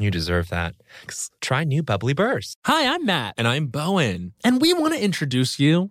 You deserve that. Try new Bubbly bursts. Hi, I'm Matt. And I'm Bowen. And we want to introduce you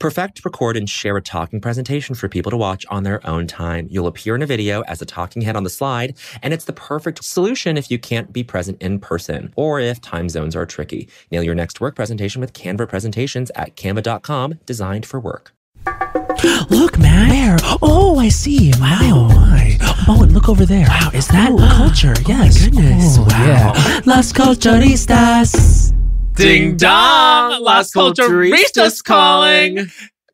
Perfect, record, and share a talking presentation for people to watch on their own time. You'll appear in a video as a talking head on the slide, and it's the perfect solution if you can't be present in person or if time zones are tricky. Nail your next work presentation with Canva presentations at canva.com, designed for work. Look, man. Where? Oh, I see. Wow. Oh, my. Oh, Bowen, look over there. Wow, is that culture? Yes. goodness. Oh, Wow. Yeah. Las Culturistas. Ding dong, Las Culturistas calling.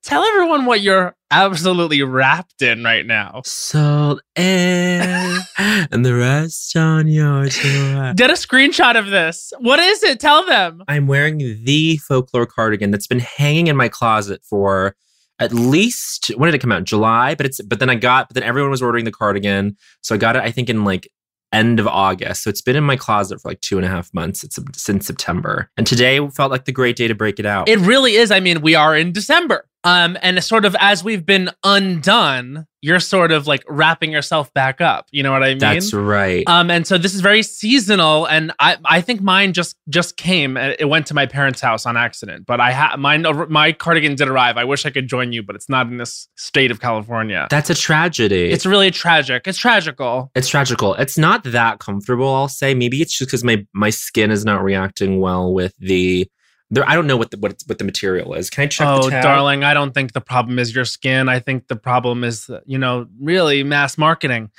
Tell everyone what you're absolutely wrapped in right now. Salt air and the rest on your tour. Get a screenshot of this. What is it? Tell them. I'm wearing the folklore cardigan that's been hanging in my closet for at least when did it come out? July, but it's but then I got but then everyone was ordering the cardigan, so I got it I think in like end of August. So it's been in my closet for like two and a half months. It's since September, and today felt like the great day to break it out. It really is. I mean, we are in December. Um, and sort of as we've been undone, you're sort of like wrapping yourself back up. You know what I mean? That's right. Um, and so this is very seasonal, and I I think mine just just came. uh, It went to my parents' house on accident, but I had mine. My cardigan did arrive. I wish I could join you, but it's not in this state of California. that's a tragedy. It's really tragic. It's tragical. It's tragical. It's not that comfortable, I'll say. Maybe it's just because my my skin is not reacting well with the there. I don't know what the what, what the material is. Can I check oh, darling, I don't think the problem is your skin. I think the problem is, uh, you know, really mass marketing,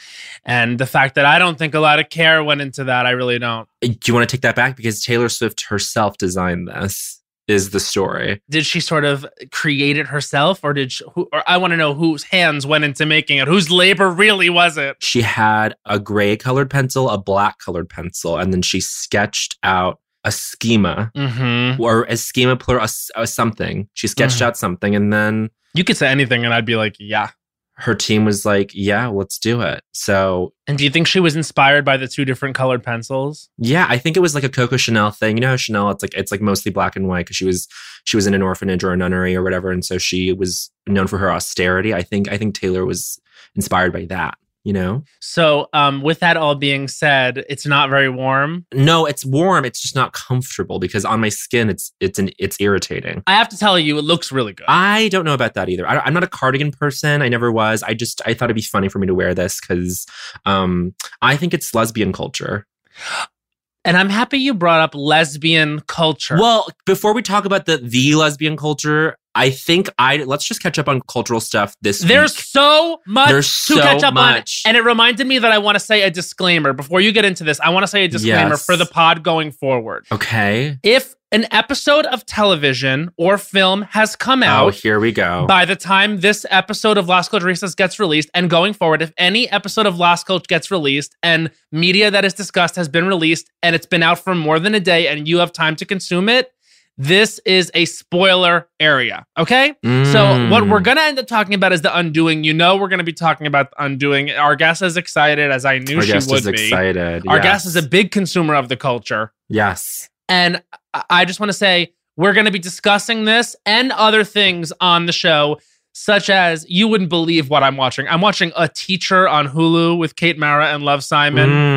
and the fact that I don't think a lot of care went into that. I really don't. Uh, do you want to take that back? Because Taylor Swift herself designed this. Is the story? Did she sort of create it herself, or did she, who, or I want to know whose hands went into making it? Whose labor really was it? She had a gray colored pencil, a black colored pencil, and then she sketched out a schema Mm-hmm. or a schema plural, a, a something. She sketched Mhm. out something, and then You could say anything, and I'd be like, yeah. her team was like, "Yeah, let's do it." So And do you think she was inspired by the two different colored pencils? Yeah, I think it was like a Coco Chanel thing. You know how Chanel it's like it's like mostly black and white because she was she was in an orphanage or a nunnery or whatever, and so she was known for her austerity. I think I think Taylor was inspired by that. You know, So, um, with that all being said, it's not very warm. no, it's warm. It's just not comfortable because on my skin it's it's an it's irritating. I have to tell you, it looks really good. I don't know about that either. I, I'm not a cardigan person. I never was. I just I thought it'd be funny for me to wear this because um, I think it's lesbian culture. and I'm happy you brought up lesbian culture. Well, before we talk about the the lesbian culture, I think I let's just catch up on cultural stuff this There's week. so much There's to so catch up much. on. And it reminded me that I want to say a disclaimer. Before you get into this, I want to say a disclaimer Yes. for the pod going forward. Okay. If an episode of television or film has come oh, out. Oh, here we go. by the time this episode of Las Culturistas gets released and going forward, if any episode of Las Cult gets released and media that is discussed has been released and it's been out for more than a day and you have time to consume it, this is a spoiler area. Okay? So what Mm. we're gonna end up talking about is the undoing. You know we're gonna be talking about the undoing. Our guest is excited as I knew Our she guest would is be. excited. Our yes. guest is a big consumer of the culture. yes. And I- I just want to say we're going to be discussing this and other things on the show, such as you wouldn't believe what I'm watching. I'm watching A Teacher on Hulu with Kate Mara and Love Simon. Mm.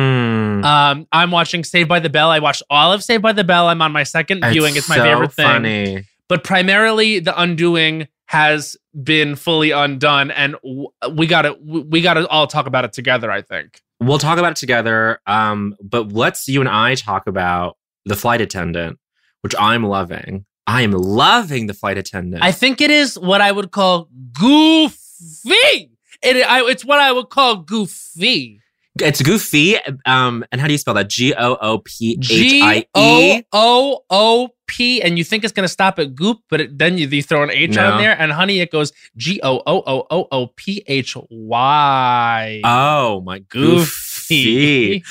Um, I'm watching Saved by the Bell. I watched all of Saved by the Bell. I'm on my second viewing. It's my so favorite thing. Funny. But primarily, The Undoing has been fully undone, and w- we gotta we gotta all talk about it together. I think. We'll talk about it together. Um, but let's you and I talk about the flight attendant, which I'm loving. I am loving the flight attendant. I think it is what I would call goofy. It, I, it's what I would call goofy. It's goofy. Um, and how do you spell that? G O O P H G I O E. O O P, and you think it's gonna stop at goop, but it, then you, you throw an H No. on there, and honey, it goes G O O O O O P H Y. Oh my goofy.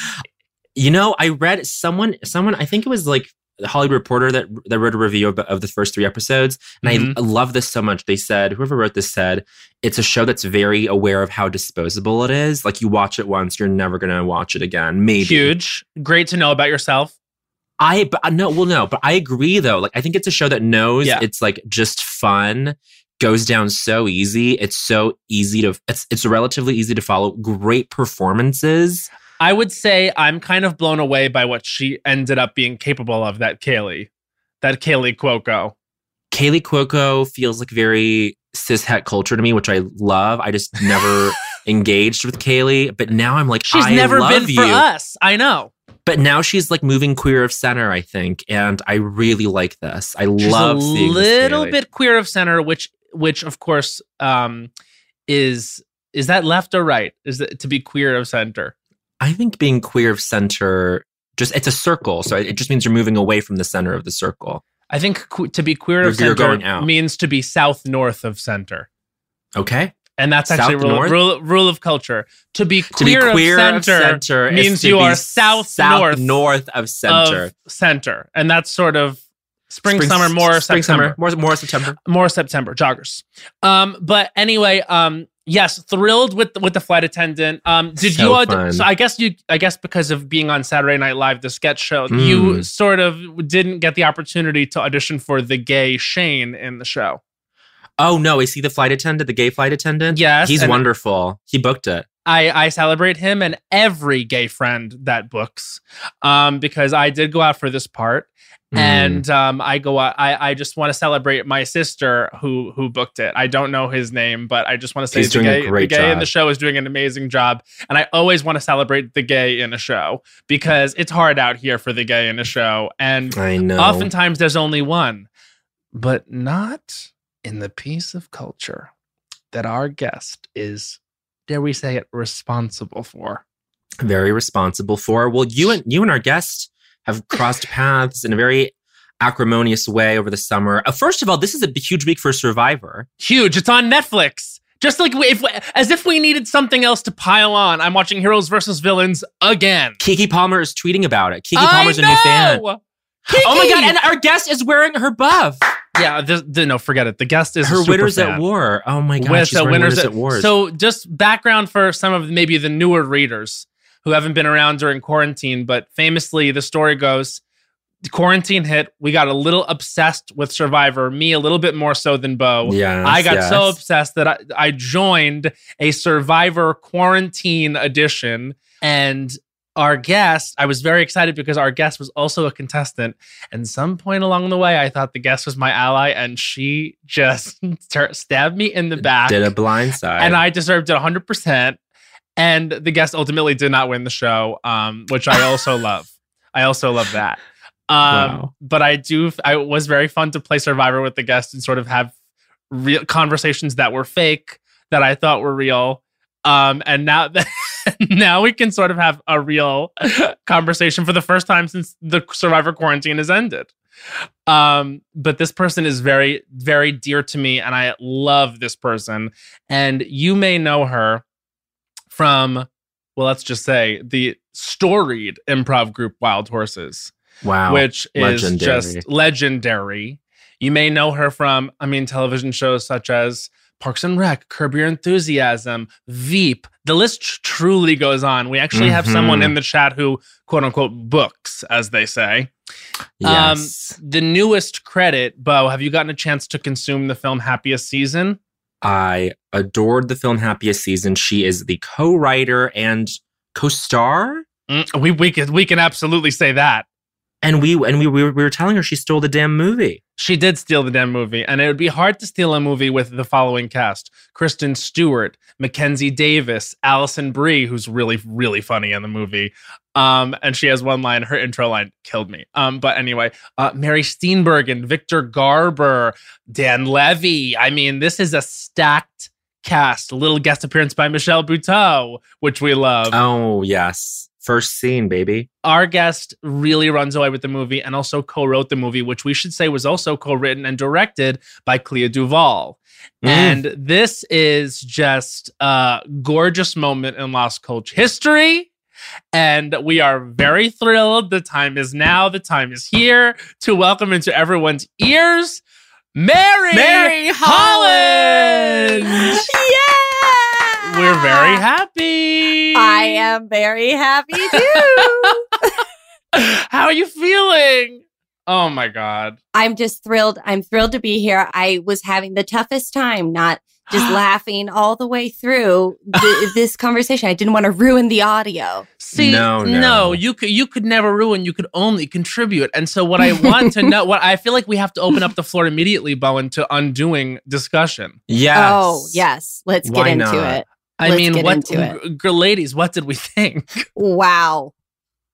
You know, I read someone, someone, I think it was like the Hollywood Reporter that that wrote a review of, of the first three episodes, and Mhm. I love this so much. They said whoever wrote this said it's a show that's very aware of how disposable it is. Like you watch it once, you're never gonna watch it again. Maybe Huge. Great to know about yourself. I but no, well, no, but I agree though. Like I think it's a show that knows Yeah. it's like just fun, goes down so easy. It's so easy to it's it's relatively easy to follow. Great performances. I would say I'm kind of blown away by what she ended up being capable of. That Kaley, that Kaley Cuoco. Kaley Cuoco feels like very cis het culture to me, which I love. I just never engaged with Kaley, but now I'm like, She's I never been you. for us. I know. But now she's like moving queer of center, I think, and I really like this. I She's love a little bit queer of center, which which of course um is is that left or right? Is it to be queer of center? I think being queer of center just it's a circle, so it just means you're moving away from the center of the circle. I think que- to be queer of You're- center means to be south north of center. Okay, And that's actually rule, rule, rule of culture. To be to be queer, queer of of center, center, means you are south north north of center. of center. And that's sort of spring, summer, more spring, September. summer, more more September. more September joggers. Um, but anyway, um, yes, thrilled with with the flight attendant. Um, did So you? aud-. So I guess you. I guess because of being on Saturday Night Live, the sketch show, you Mm. sort of didn't get the opportunity to audition for the gay Shane in the show. Oh no, is he the flight attendant, the gay flight attendant? Yes, he's wonderful. He booked it. I, I celebrate him and every gay friend that books, um, because I did go out for this part, Mm. and um, I go. I, I just want to celebrate my sister who who booked it. I don't know his name, but I just want to say He's the gay, the gay in the show is doing an amazing job, and I always want to celebrate the gay in a show because it's hard out here for the gay in a show, and I know. oftentimes there's only one, but not in the piece of culture that our guest is, dare we say it, responsible for. very responsible for. Well, you and you and our guest have crossed paths in a very acrimonious way over the summer. Uh, first of all, this is a huge week for Survivor. Huge. It's on Netflix. Just like if, as if we needed something else to pile on. I'm watching Heroes versus Villains again. Keke Palmer is tweeting about it. Keke I Palmer's a new fan. know! Oh my god! And our guest is wearing her buff. yeah, the, the, no, forget it. The guest is her winners fan. at war. Oh my god! With she's wearing winners winners at- at war. So, just background for some of maybe the newer readers who haven't been around during quarantine, but famously, the story goes quarantine hit. We got a little obsessed with Survivor, me a little bit more so than Bo. yes, I got so obsessed that I, I joined a Survivor quarantine edition. And our guest, I was very excited because our guest was also a contestant. And some point along the way, I thought the guest was my ally, and she just stabbed me in the back. did a blind side. and I deserved it 100%. And the guest ultimately did not win the show, um, which I also love. I also love that. Um, Wow. But I do, I it was very fun to play Survivor with the guest and sort of have real conversations that were fake that I thought were real. Um, and now that now we can sort of have a real conversation for the first time since the survivor quarantine has ended. Um, but this person is very, very dear to me, and I love this person. And you may know her from, well, let's just say the storied improv group Wild Horses, Wow. which is legendary. just legendary. You may know her from, I mean, television shows such as Parks and Rec, Curb Your Enthusiasm, Veep. The list truly goes on. We actually have someone in the chat who, quote unquote, books, as they say. yes. Um, the newest credit, Bo, have you gotten a chance to consume the film Happiest Season? I adored the film Happiest Season. She is the co-writer and co-star. Mm, we we can we can absolutely say that. And we and we, we, were, we were telling her she stole the damn movie. She did steal the damn movie, and it would be hard to steal a movie with the following cast: Kristen Stewart, Mackenzie Davis, Alison Brie, who's really really funny in the movie. Um, and she has one line. Her intro line killed me. Um, but anyway, uh, Mary Steenburgen, Victor Garber, Dan Levy. I mean, this is a stacked cast. A little guest appearance by Michelle Buteau, which we love. Oh yes, first scene, baby. our guest really runs away with the movie and also co-wrote the movie, which we should say was also co-written and directed by Clea DuVall. Mm. And this is just a gorgeous moment in Lost Culture history. And we are very thrilled. The time is now. The time is here to welcome into everyone's ears, Mary, Mary Holland. Yeah. We're very happy. I am very happy too. How are you feeling? Oh my god. I'm just thrilled. I'm thrilled to be here. I was having the toughest time not just laughing all the way through th- this conversation. I didn't want to ruin the audio. See, No, no, no. you could you could never ruin. You could only contribute. And so, what I want to know, what I feel like we have to open up the floor immediately, Bowen, to undoing discussion. Yes. Oh, yes. Let's Why get into not? it. I mean, what, g- g- ladies, what did we think? Wow.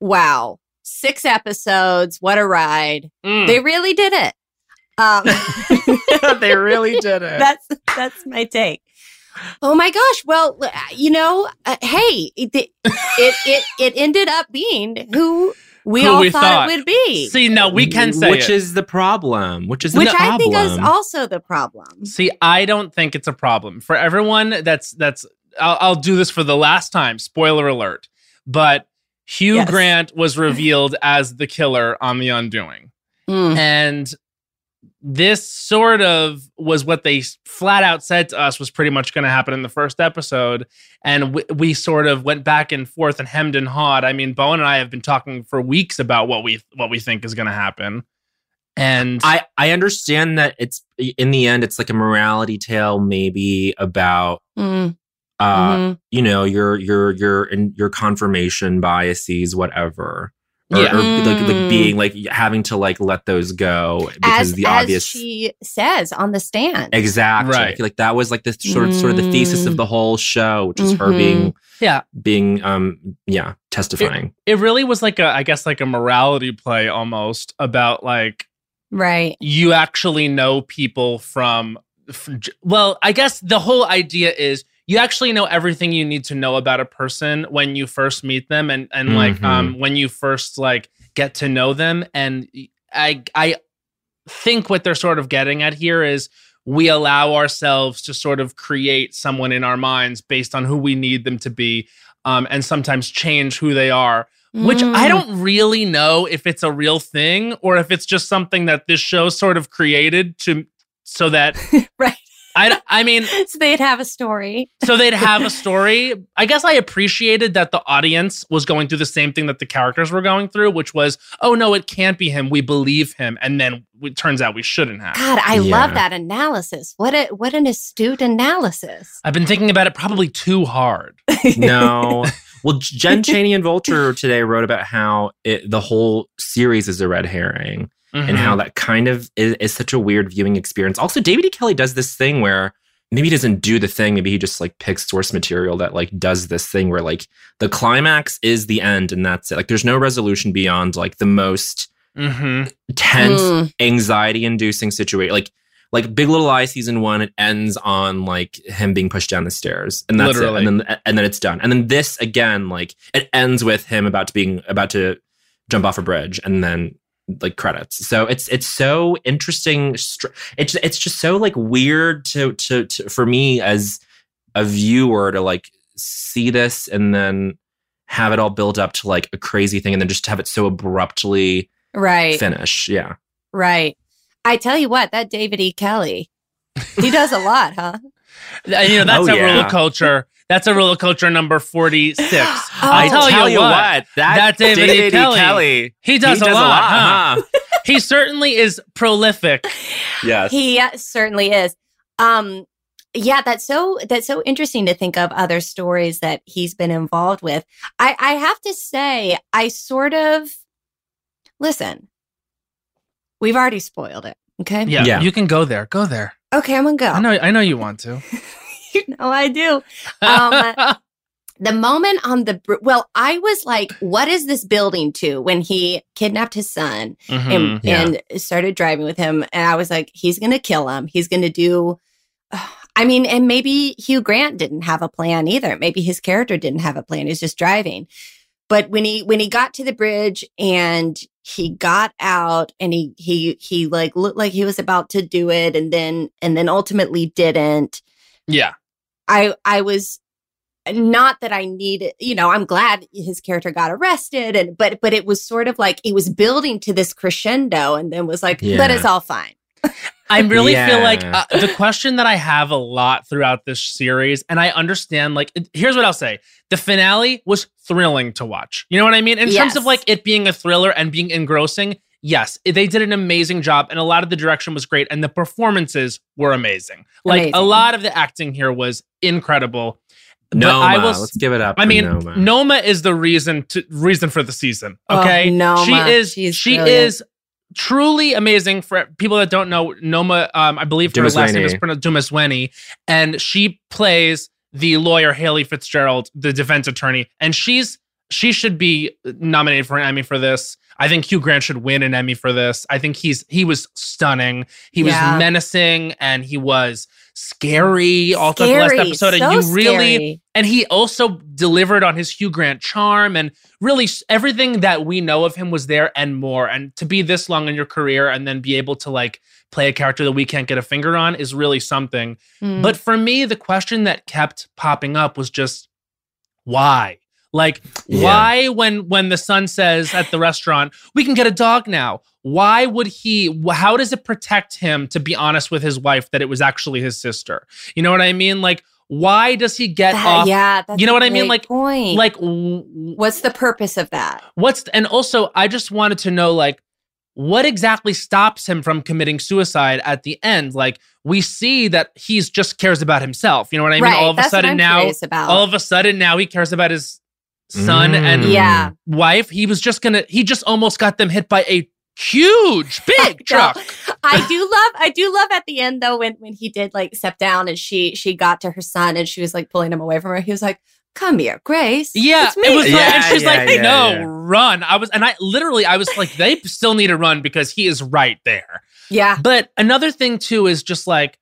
Wow. Six episodes. What a ride. Mm. They really did it. Um, they really did it. that's that's my take. Oh my gosh! Well, uh, you know, uh, hey, it, it it it ended up being who we Who all we thought, thought. it would be, See, no, we can say which it. is the problem. Which is the problem. which problem. I think is also the problem. See, I don't think it's a problem for everyone. That's that's. I'll, I'll do this for the last time. Spoiler alert. But Hugh Yes. Grant was revealed as the killer on The Undoing. Mm. And this sort of was what they flat out said to us was pretty much going to happen in the first episode. And we, we sort of went back and forth and hemmed and hawed. I mean, Bowen and I have been talking for weeks about what we what we think is going to happen. And I I understand that it's in the end it's like a morality tale maybe about Mm. Uh Mhm. you know your your your and your confirmation biases whatever or, Yeah. or like, like Mm. being like having to like let those go because As, the as obvious she says on the stand. exactly I Right. feel like that was like the sort of sort of the thesis of Mm. the whole show which is her Mhm. being yeah, being um yeah testifying it really was like a, I guess, like a morality play almost about like Right. you actually know people from, from well i guess the whole idea is you actually know everything you need to know about a person when you first meet them and and like Mhm. um when you first like get to know them and i i think what they're sort of getting at here is we allow ourselves to sort of create someone in our minds based on who we need them to be um, and sometimes change who they are which I Mm. don't really know if it's a real thing or if it's just something that this show sort of created to so that Right. I I mean So they'd have a story. so they'd have a story. I guess I appreciated that the audience was going through the same thing that the characters were going through, which was, oh no, it can't be him. We believe him, and then it turns out we shouldn't have. God, I Yeah. love that analysis. What a what an astute analysis. I've been thinking about it probably too hard. no. Well, Jen Chaney and Vulture today wrote about how it, the whole series is a red herring and Mhm. how that kind of is, is such a weird viewing experience. Also, David E. Kelley does this thing where maybe he doesn't do the thing. Maybe he just like picks source material that like does this thing where like the climax is the end and that's it. Like there's no resolution beyond like the most Mhm. tense, Mm. anxiety inducing situation. Like like Big Little Lies season one, it ends on like him being pushed down the stairs, and that's Literally. it. And then and then it's done. And then this again, like it ends with him about to being about to jump off a bridge, and then like credits. So it's it's so interesting. It's it's just so like weird to to, to for me as a viewer to like see this and then have it all build up to like a crazy thing, and then just have it so abruptly Right. finish. Yeah. Right. I tell you what, that David E. Kelley, he does a lot, huh? You know, that's Oh, a yeah. roller coaster. That's a roller coaster number 46. Oh, I tell, you, what, that, that David E. Kelly, he does, he a, lot, huh? huh? he certainly is prolific. yes. He certainly is. Um, yeah, that's so that's so interesting to think of other stories that he's been involved with. I, I have to say, I sort of listen. We've already spoiled it. Okay. Yeah, Yeah. you can go there. Go there. Okay, I'm gonna go. I know. I know you want to. you know I do. Um, the moment on the br- well, I was like, "What is this building to?" When he kidnapped his son Mhm. and, yeah. and started driving with him, and I was like, "He's gonna kill him. He's gonna do." I mean, and maybe Hugh Grant didn't have a plan either. Maybe his character didn't have a plan. He's just driving. But when he when he got to the bridge and he got out and he he he like looked like he was about to do it and then and then ultimately didn't. Yeah. I I was not that I needed, you know, I'm glad his character got arrested and but but it was sort of like it was building to this crescendo and then was like, but it's all fine. I really feel like uh, the question that I have a lot throughout this series, and I understand, like, it- here's what I'll say the finale was thrilling to watch. You know what I mean? In terms of like it being a thriller and being engrossing, yes, they did an amazing job, and a lot of the direction was great, and the performances were amazing. Like, a lot of the acting here was incredible. But Noma. I will, Let's give it up. I mean, Noma. Noma is the reason to reason for the season. Oh, Okay, Noma. she is She's she brilliant. is truly amazing. For people that don't know, Noma, um, I believe her last name is Dumezweni. pronounced Dumezweni, and she plays the lawyer Haley Fitzgerald, the defense attorney, and she's she should be nominated for an Emmy for this. I think Hugh Grant should win an Emmy for this. I think he's he was stunning. He Yeah. was menacing and he was scary. all throughout the last episode, so and you really scary. and he also delivered on his Hugh Grant charm and really everything that we know of him was there and more. And to be this long in your career and then be able to like play a character that we can't get a finger on is really something. Mm. But for me, the question that kept popping up was just why? Like Yeah. why when when the son says at the restaurant, we can get a dog now. Why would he how does it protect him to be honest with his wife that it was actually his sister? You know what I mean? Like why does he get That- off yeah, that's you know a what I mean? Like- point. like w- w- what's the purpose of that? what's and also I just wanted to know like what exactly stops him from committing suicide at the end? Like we see that he's just cares about himself. You know what I mean? right. all of that's what sudden I'm now curious about. all of a sudden now he cares about his son Mm. and yeah. wife. He was just gonna he just almost got them hit by a huge big know. truck. I do love I do love at the end though when when he did like step down and she she got to her son and she was like pulling him away from her. He was like, "Come here, Grace." Yeah, it's me. it was like, Yeah, and she's yeah, like, yeah, "No, yeah. run!" I was, and I literally, I was like, "They still need to run because he is right there." yeah. But another thing too is just like,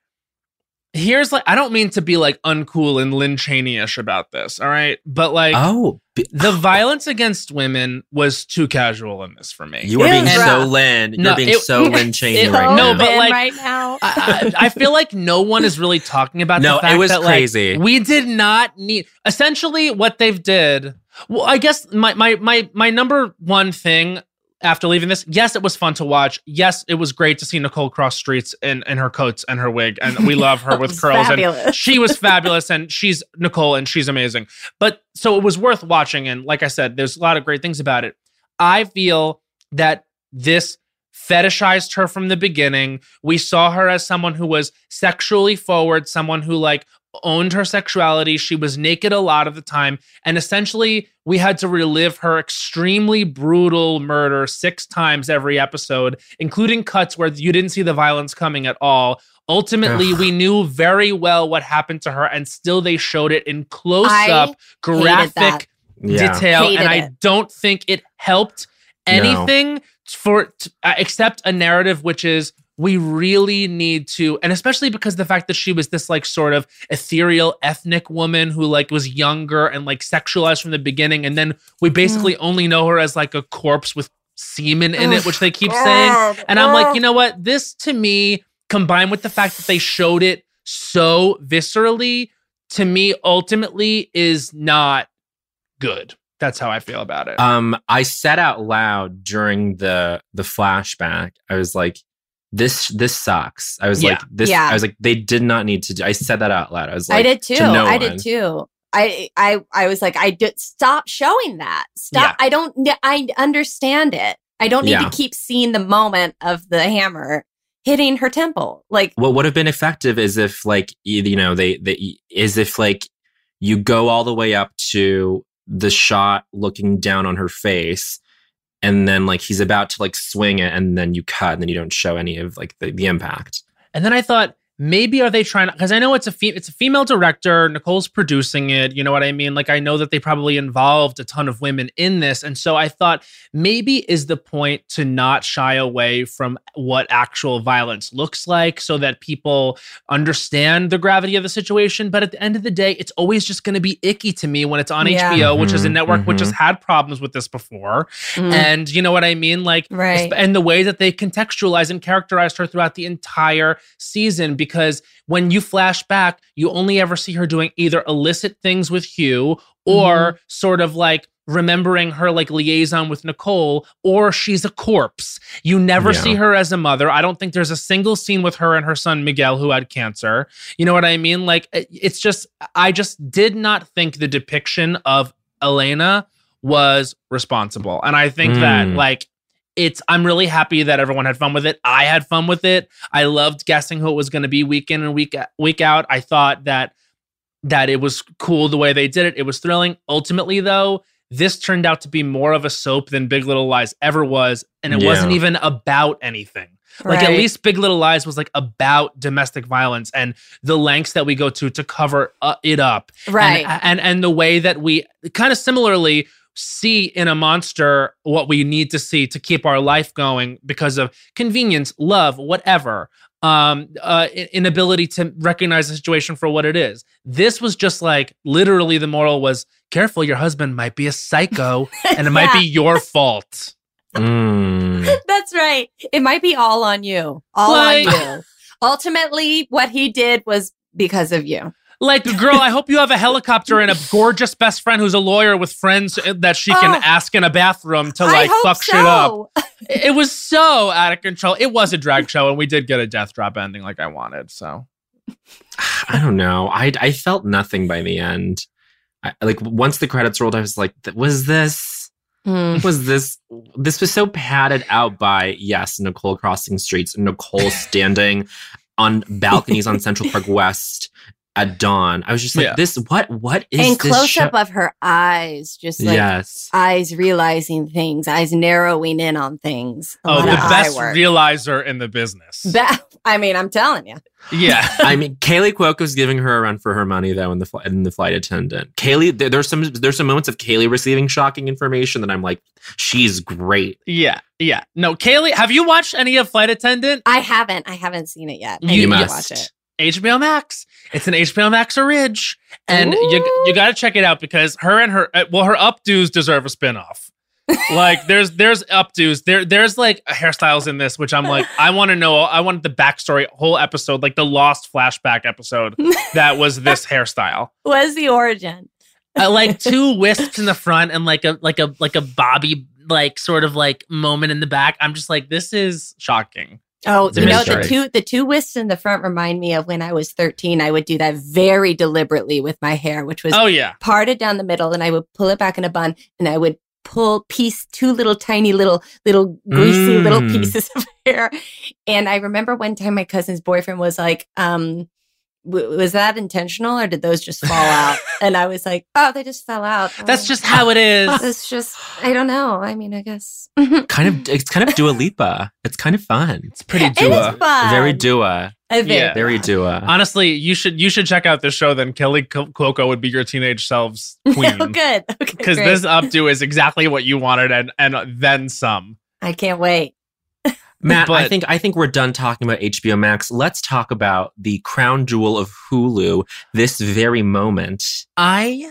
here's like, I don't mean to be like uncool and Lynne Cheney-ish about this, all right? But like, oh, b- the violence against women was too casual in this for me. you are being was so rough. Lynn. You're being it- so Lynn Cheney it- right no, now. but like- right now. I, I I feel like no one is really talking about No, the it fact was that like, crazy. we did not need essentially what they've did. Well, I guess my my my my number one thing after leaving this, yes, it was fun to watch. Yes, it was great to see Nicole cross streets in, in her coats and her wig, and we love her with curls. And she was fabulous, and she's Nicole, and she's amazing. But so it was worth watching. And like I said, there's a lot of great things about it. I feel that this fetishized her from the beginning. We saw her as someone who was sexually forward, someone who like owned her sexuality. She was naked a lot of the time. And essentially, we had to relive her extremely brutal murder six times every episode, including cuts where you didn't see the violence coming at all. Ultimately, Ugh. we knew very well what happened to her, and still they showed it in close up, graphic detail. Hated and I it. don't think it helped No. anything for t- uh, except a narrative which is we really need to and especially because the fact that she was this like sort of ethereal ethnic woman who like was younger and like sexualized from the beginning and then we basically only know her as like a corpse with semen in it which they keep saying. And i'm like you know what? This to me combined with the fact that they showed it so viscerally to me ultimately is not good. That's how i feel about it. Um, I said out loud during the the flashback, I was like, "This this sucks." I was Yeah. like, "This." Yeah. I was like, "They did not need to." do I said that out loud. I was like, I did too. to no I one. did too. I I I was like, I did stop showing that. Stop. I don't. I understand it. I don't need Yeah. to keep seeing the moment of the hammer hitting her temple. Like, What would have been effective is if, like, you, you know, they they is if like you go all the way up to the shot looking down on her face. And then, like, he's about to like swing it, and then you cut, and then you don't show any of like the, the impact. And then I thought, maybe are they trying to because I know it's a fe- it's a female director, Nicole's producing it, you know what I mean? Like I know that they probably involved a ton of women in this. And so I thought maybe is the point to not shy away from what actual violence looks like so that people understand the gravity of the situation. But at the end of the day, it's always just going to be icky to me when it's on Yeah. HBO, which is a Mhm, network which mhm. has had problems with this before. mm, And you know what I mean? Like, Right. and the way that they contextualized and characterized her throughout the entire season. Because when you flash back, you only ever see her doing either illicit things with Hugh or Mm-hmm. sort of like remembering her like liaison with Nicole, or she's a corpse. You never Yeah. see her as a mother. I don't think there's a single scene with her and her son Miguel who had cancer. You know what I mean? Like it's just I just did not think the depiction of Elena was responsible. And I think that Mm. like it's I'm really happy that everyone had fun with it. I had fun with it. I loved guessing who it was going to be week in and week week out. I thought that that it was cool the way they did it. It was thrilling. Ultimately though, this turned out to be more of a soap than Big Little Lies ever was and it Yeah. wasn't even about anything. Like at least Big Little Lies was like about domestic violence and the lengths that we go to to cover uh, it up right. and, and and the way that we kind of similarly see in a monster what we need to see to keep our life going because of convenience love whatever um uh inability to recognize the situation for what it is this was just like literally the moral was careful your husband might be a psycho and it might be your fault Mm. That's right. It might be all on you. All Like- on you. Ultimately, what he did was because of you. Like girl i hope you have a helicopter and a gorgeous best friend who's a lawyer with friends that she can Oh. ask in a bathroom to like fuck so. shit up it was so out of control. It was a drag show, and we did get a death drop ending like I wanted. So I don't know. I I felt nothing by the end. I, like once the credits rolled, I was like, "Was this? Hmm. Was this? This was so padded out by yes, Nicole crossing streets, Nicole standing on balconies on Central Park West at dawn. I was just like, Yeah. "This? What? What is and this close show?" up of her eyes, just like yes, eyes realizing things, eyes narrowing in on things. Oh, a oh, the best realizer in the business. Be- I mean, I'm telling you. yeah. I mean, Kaley Cuoco's giving her a run for her money though in the fl- in the flight attendant. Kaley, there, there's some there's some moments of Kaley receiving shocking information that I'm like, she's great. Yeah. Yeah. No, Kaylee, have you watched any of Flight Attendant? I haven't. I haven't seen it yet. I You need must. watch it. HBO Max. It's an HBO Max Ridge. And you Ooh. you got to check it out because her and her uh, well her updos deserve a spin-off. like there's there's updos there there's like hairstyles in this which I'm like I want to know I want the backstory whole episode like the lost flashback episode that was this hairstyle Was the origin? uh, like two wisps in the front and like a like a like a bobby like sort of like moment in the back I'm just like this is shocking Oh, you know the two the two wisps in the front remind me of when I was 13. I would do that very deliberately with my hair, which was oh yeah parted down the middle, and I would pull it back in a bun, and I would pull piece two little tiny little little greasy little Mm. pieces of hair. And I remember one time my cousin's boyfriend was like, um, w- was that intentional or did those just fall out? and I was like, oh, they just fell out. that's Oh. just how it is It's just, I don't know. I mean, I guess Kind of, it's kind of Dua Lipa. It's kind of fun. it's pretty It is fun. Very Dua. Very Yeah. Very fun. Dua. Honestly, you should you should check out this show. Then Kelly Cu- Cuoco would be your teenage self's oh, queen good. Because great. this updo is exactly what you wanted and and then some. I can't wait. Matt, I think I think we're done talking about HBO Max. Let's talk about the crown jewel of Hulu this very moment. I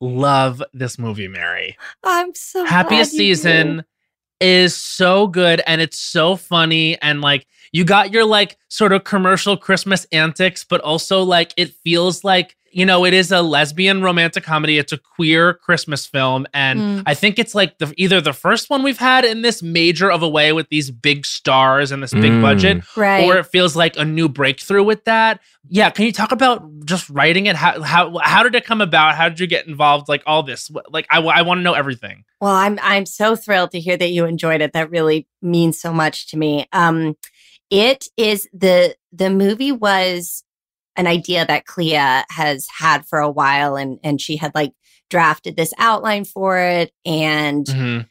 love this movie, Mary. I'm so Happiest glad you do. season is so good and it's so funny and like you got your like sort of commercial Christmas antics, but also like it feels like you know it is a lesbian romantic comedy. It's a queer Christmas film, and Mm. I think it's like the either the first one we've had in this major of a way with these big stars and this big Mm. budget, Right. or it feels like a new breakthrough with that. Yeah, can you talk about just writing it? How how how did it come about? How did you get involved? Like all this, like I I want to know everything. Well, I'm I'm so thrilled to hear that you enjoyed it. That really means so much to me. Um, it is the the movie was an idea that Clea has had for a while, and and she had like drafted this outline for it, and Mhm.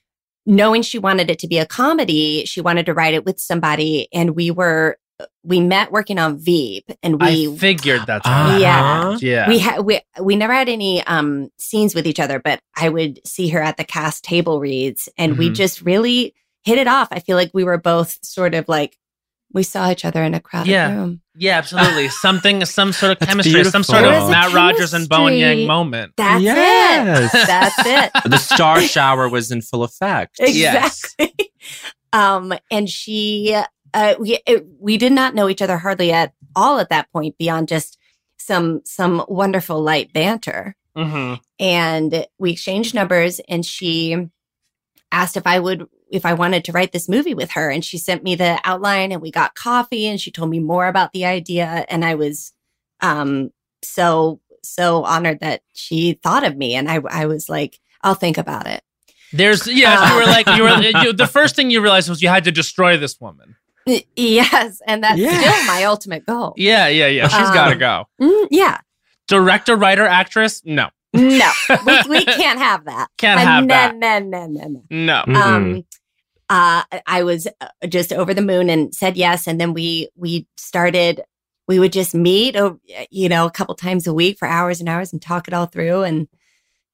knowing she wanted it to be a comedy, she wanted to write it with somebody, and we were we met working on Veep, and we I figured that's Uh-huh. Yeah. yeah. we had we we never had any um scenes with each other, but I would see her at the cast table reads, and we Mhm. just really hit it off. I feel like we were both sort of like we saw each other in a crowded Yeah. room. yeah, absolutely. Something, some sort of That's chemistry, some sort of There was a Matt Rogers and Bowen Yang moment. That's Yes. it. That's it. The star shower was in full effect. Yes. Um, and she, uh, we it, we did not know each other hardly at all at that point, beyond just some some wonderful light banter. Mhm. and we exchanged numbers and she asked if I would if I wanted to write this movie with her and she sent me the outline and we got coffee and she told me more about the idea and I was um so so honored that she thought of me and I I was like I'll think about it. There's, yeah, Uh. you were like, you were, you, the first thing you realized was you had to destroy this woman. Yes, and that's Yeah. still my ultimate goal. Yeah, yeah, yeah. She's Um, got to go. Mm, yeah. Director, writer, actress? No. No. we, we can't have that. Can't Uh, have no, that. No, no, no, no. No. Um uh i was uh, just over the moon and said yes. And then we we started we would just meet oh, you know a couple times a week for hours and hours and talk it all through. And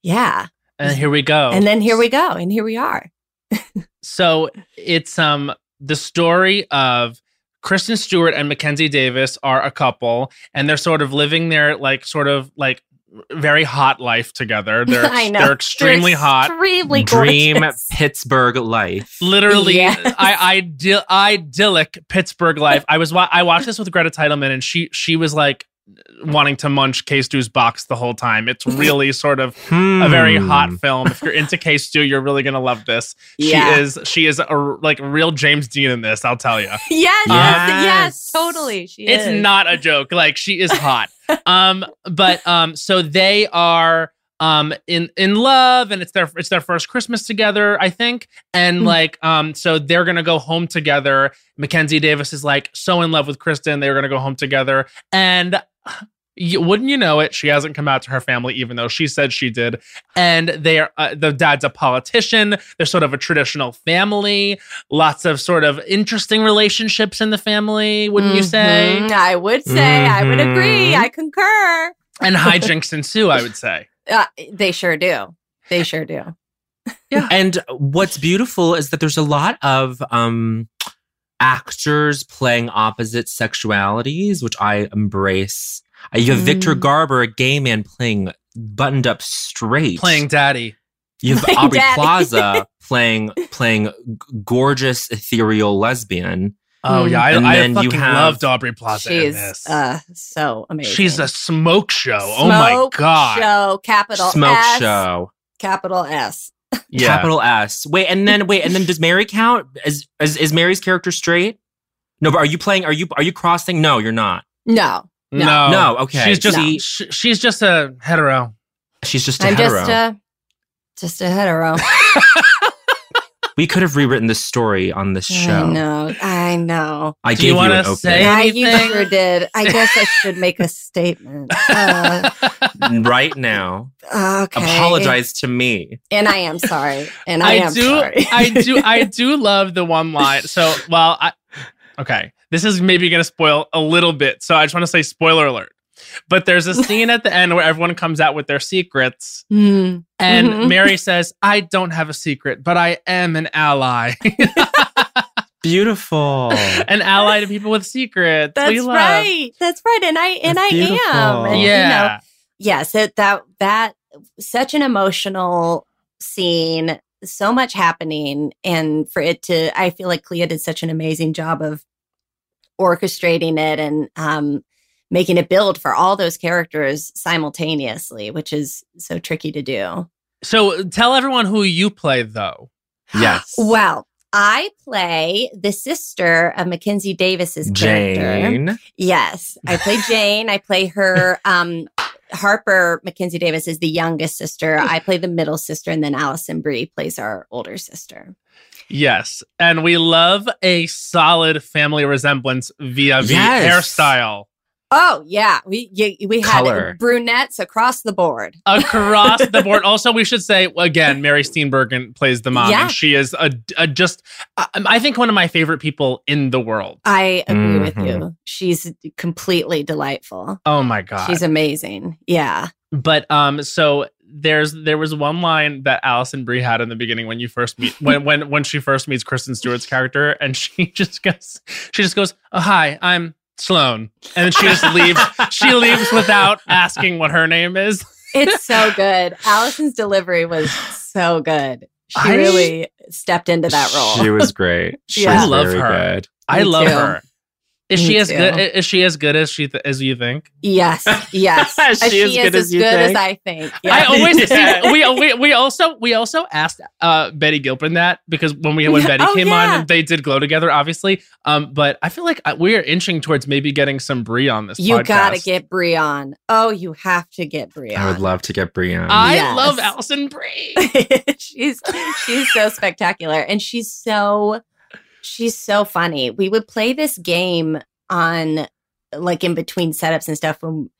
yeah. And here we go. and then here we go and here we are. So it's um the story of Kristen Stewart and Mackenzie Davis are a couple, and they're sort of living their like sort of like very hot life together. They're I know. they're extremely They're hot. extremely Dream gorgeous. Pittsburgh life. Literally, Yes. I ideal idyllic Pittsburgh life. I was wa- I watched this with Greta Titelman, and she she was like wanting to munch K Stew's box the whole time. It's really sort of a very Hmm. hot film. If you're into K Stew, you're really gonna love this. Yeah. She is she is a like real James Dean in this. I'll tell you. yes, yes Yes. yes totally she is It's is. not a joke. Like she is hot. um, but um, so they are um in in love, and it's their it's their first Christmas together, I think. And Mm. like um, so they're gonna go home together. Mackenzie Davis is like so in love with Kristen, they're gonna go home together, and. You, wouldn't you know it? She hasn't come out to her family, even though she said she did. And they are uh, the dad's a politician. They're sort of a traditional family. Lots of sort of interesting relationships in the family. Wouldn't you say? I would say i would agree Mhm. i concur and hijinks ensue, I would say. uh, they sure do they sure do yeah And what's beautiful is that there's a lot of um actors playing opposite sexualities, which I embrace. Uh, You have Victor Mm. Garber, a gay man, playing buttoned up straight. Playing daddy. You have Playing Aubrey daddy. Plaza playing playing g- gorgeous ethereal lesbian. Oh yeah, I, And I then you fucking have- loved Aubrey Plaza in she's this. uh so amazing She's a smoke show. oh my Smoke god. show capital Smoke S, show. capital S. Yeah. Capital S. Wait, and then wait, and then does Mary count? Is, is is Mary's character straight? No, but are you playing? Are you are you crossing? No, you're not. No, No. No. No, okay. She's just See, sh- she's just a hetero. she's just a I'm hetero. just a just a hetero. we could have rewritten this story on this show. I know, I know. I Do gave you you, wanna an opening. say- Yeah, you anything? sure did. I guess I should make a statement. Uh, right now. okay. Apologize to me. And I am sorry. And I, I, am do sorry. I do I do love the one line. So well I okay. This is maybe gonna spoil a little bit. So I just want to say spoiler alert. But there's a scene at the end where everyone comes out with their secrets. Mm. And Mhm. Mary says, I don't have a secret, but I am an ally. beautiful. An ally to people with secrets. That's we love. right. That's right. And I and That's I am. beautiful. And, you know, Yeah. yes, it, that that such an emotional scene, so much happening, and for it to, I feel like Clea did such an amazing job of orchestrating it and um, making it build for all those characters simultaneously, which is so tricky to do. So tell everyone who you play, though. yes. Well, I play the sister of Mackenzie Davis's character. Jane. Yes, I play Jane. I play her. Um, Harper Mackenzie Davis is the youngest sister. I play the middle sister, and then Alison Brie plays our older sister. Yes. And we love a solid family resemblance via the Yes. hairstyle Oh yeah, we you, we had Color. brunettes across the board. across the board. Also, we should say again, Mary Steenburgen plays the mom, Yeah. and she is a, a just, I, I think, one of my favorite people in the world. I agree with Mhm. you. She's completely delightful. Oh my god! She's amazing. Yeah. But um, so there's there was one line that Alison Brie had in the beginning when you first meet when when when she first meets Kristen Stewart's character, and she just goes, she just goes, "Oh hi, I'm Sloane," and then she just leaves. She leaves without asking what her name is. It's so good. Alison's delivery was so good. She I- really stepped into that role. She was great. She Yeah. was I love very her. good. I Me love too. her. Is she as too. good? Is she as good as she th- as you think? yes, yes. Is she as is good as as good as think? I think. I always Yeah. see, we, we we also we also asked uh, Betty Gilpin that because when we when Betty Oh, came on yeah. and they did glow together, obviously. Um, but I feel like we are inching towards maybe getting some Brie on this. you podcast. gotta get Brie on. Oh, you have to get Brie I would love to get Brienne. I Yes. love Alison Brie. she's she's so spectacular and she's so she's so funny. We would play this game on like in between setups and stuff when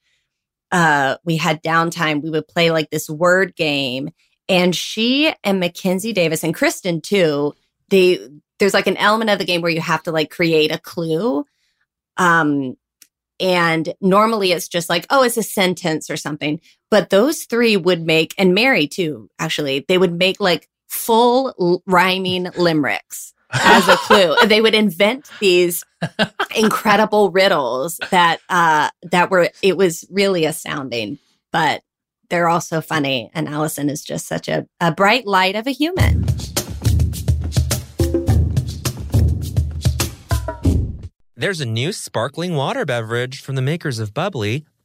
uh we had downtime. We would play like this word game and she and Mackenzie Davis and Kristen too, they there's like an element of the game where you have to like create a clue. Um and normally it's just like, oh, it's a sentence or something. But those three would make, and Mary too, actually, they would make like full l- rhyming limericks as a clue. They would invent these incredible riddles that uh that were it was really astounding, but they're also funny. And Alison is just such a, a bright light of a human. There's a new sparkling water beverage from the makers of Bubbly,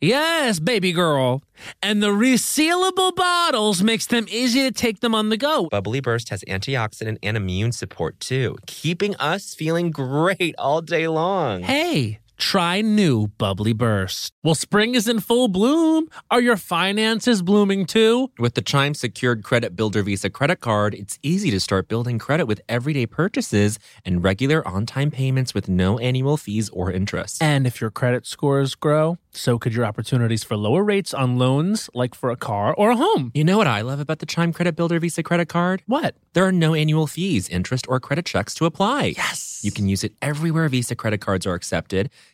Yes, baby girl. And the resealable bottles makes them easy to take them on the go. Bubbly Burst has antioxidant and immune support too, keeping us feeling great all day long. Hey, try new Bubbly Burst. Well, spring is in full bloom. Are your finances blooming too? With the Chime Secured Credit Builder Visa credit card, it's easy to start building credit with everyday purchases and regular on time payments with no annual fees or interest. And if your credit scores grow, so could your opportunities for lower rates on loans, like for a car or a home. You know what I love about the Chime Credit Builder Visa credit card? What? There are no annual fees, interest, or credit checks to apply. Yes. You can use it everywhere Visa credit cards are accepted.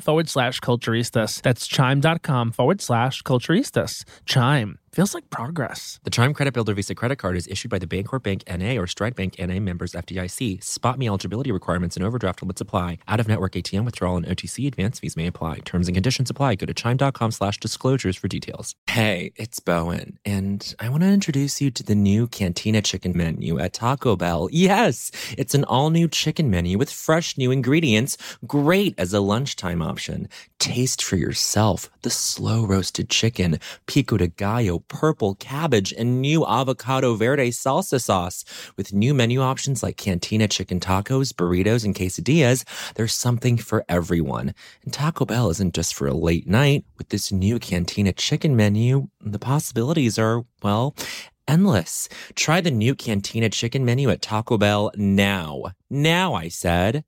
forward slash culturistas. That's chime.com forward slash culturistas. Chime feels like progress. The Chime Credit Builder Visa credit card is issued by the Bancorp Bank NA or Stride Bank NA members FDIC. SpotMe eligibility requirements and overdraft limits apply. Out of network ATM withdrawal and OTC advance fees may apply. Terms and conditions apply. Go to chime.com slash disclosures for details. Hey, it's Bowen, and I want to introduce you to the new Cantina chicken menu at Taco Bell. Yes, it's an all new chicken menu with fresh new ingredients, great as a lunchtime option. Taste for yourself the slow roasted chicken, pico de gallo, purple cabbage and new avocado verde salsa sauce. With new menu options like cantina chicken tacos, burritos, and quesadillas, there's something for everyone. And Taco Bell isn't just for a late night. With this new cantina chicken menu, the possibilities are, well, endless. Try the new Cantina chicken menu at Taco Bell now. Now, I said.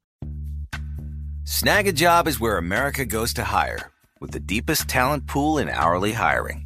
Snagajob is where America goes to hire, with the deepest talent pool in hourly hiring.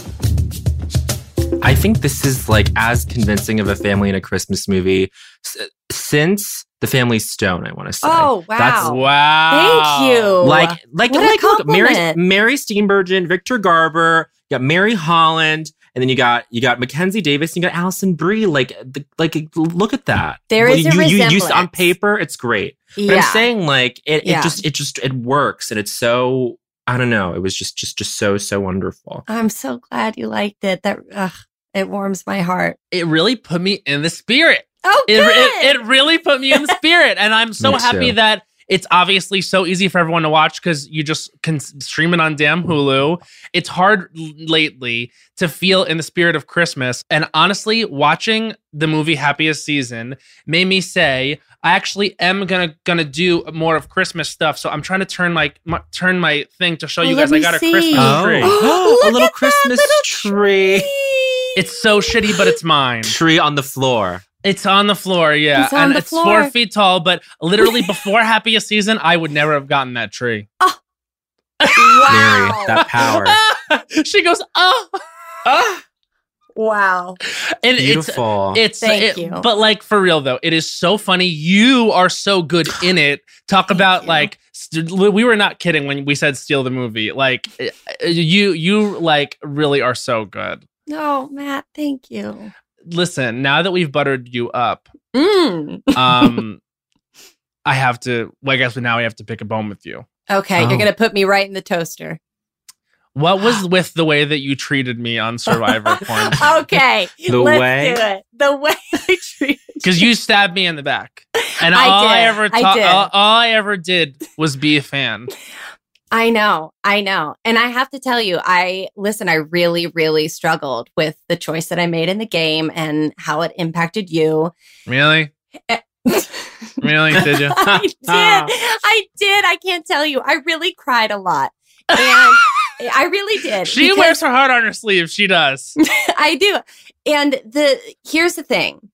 I think this is like as convincing of a family in a Christmas movie since The Family Stone. I want to say. Oh, wow. That's Wow. Thank you. like like What a like look, Mary. Mary Steenburgen, Victor Garber, you got Mary Holland, and then you got you got Mackenzie Davis, and you got Alison Brie. Like the, like look at that. There Well, is a you, you, you, on paper, it's great. But yeah. I'm saying like it, Yeah. it just it just it works and it's so I don't know. It was just just just so so wonderful. I'm so glad you liked it. That ugh, it warms my heart. It really put me in the spirit. Oh, It, good. it, it really put me in the spirit. And I'm so happy too. that it's obviously so easy for everyone to watch because you just can stream it on damn Hulu. It's hard lately to feel in the spirit of Christmas. And honestly, watching the movie Happiest Season made me say, I actually am gonna gonna do more of Christmas stuff. So I'm trying to turn my, my turn my thing to show Oh, you guys I me got a. Christmas Oh. tree. a Look little at that Christmas little tree. It's so shitty, but it's mine. Tree on the floor. It's on the floor, yeah. It's on and the it's floor. four feet tall, but literally before happiest season, I would never have gotten that tree. Oh. wow. Mary, that power. she goes, oh. Ah, wow. And beautiful. it's Thank it- you. but like for real though, it is so funny. You are so good in it. Talk about you. like st- we were not kidding when we said steal the movie. Like uh, you you like really are so good. No, Matt, thank you. Listen, now that we've buttered you up, Mm. um I have to well, I guess now we have to pick a bone with you. Okay, Oh. you're gonna put me right in the toaster. What was with the way that you treated me on Survivor Quarantine? okay, The let's way- do it. The way I treat Because you stabbed me in the back, and I all I, did. ever I ta- did. all, all I ever did was be a fan. I know, I know. And I have to tell you, I listen, I really, really struggled with the choice that I made in the game and how it impacted you. Really, really? Did you? I did. I did. I can't tell you. I really cried a lot. And I really did. She wears her heart on her sleeve. She does. I do. And the here's the thing.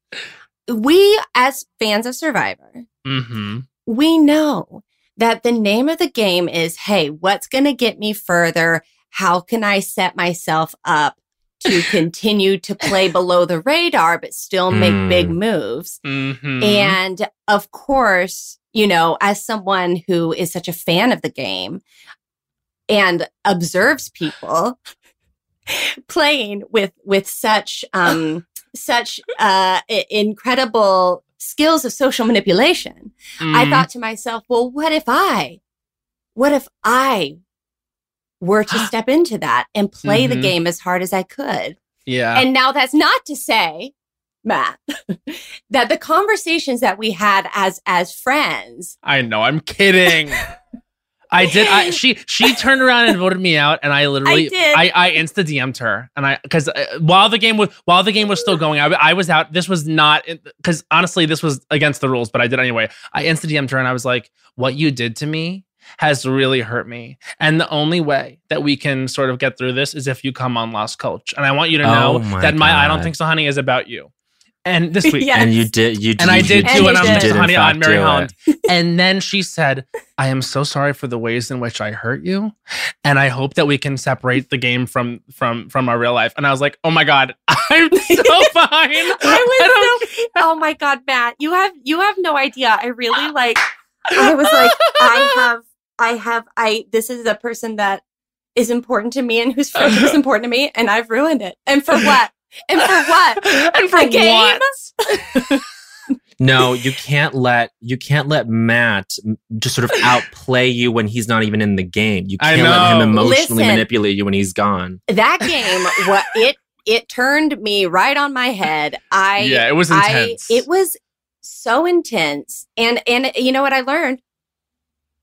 We as fans of Survivor, Mm-hmm. we know that the name of the game is hey, what's going to get me further? How can I set myself up to continue to play below the radar, but still make Mm. big moves? Mm-hmm. And of course, you know, as someone who is such a fan of the game and observes people playing with with such um such uh incredible skills of social manipulation Mm-hmm. i thought to myself well what if i what if i were to step into that and play the Mhm. game as hard as i could yeah. and now that's not to say, Matt, that the conversations that we had as as friends. I know. I'm kidding. I did. I she she turned around and voted me out, and I literally I did. I, I insta DM'd her, and I because uh, while the game was while the game was still going, I, I was out. This was not because honestly, this was against the rules, but I did anyway. I insta DM'd her, and I was like, "What you did to me." Has really hurt me. And the only way that we can sort of get through this is if you come on Lost Coach. And I want you to Oh know my that my I Don't Think So Honey is about you. And this week, Yes. And you did. You did. and I you did And too, you and I'm did. honey fact on Mary. Holland. And then she said, "I am so sorry for the ways in which I hurt you, and I hope that we can separate the game from from from our real life." And I was like, "Oh my god, I'm so fine." I was so, oh my god, Matt, you have you have no idea. I really like. I was like, I have, I have, I. This is a person that is important to me and whose friendship is important to me, and I've ruined it. And for what? And for what? and for A game? what? No, you can't let you can't let Matt just sort of outplay you when he's not even in the game. You can't let him emotionally Listen. manipulate you when he's gone. That game, what it it turned me right on my head. I yeah, it was intense. I, it was so intense, and and you know what I learned?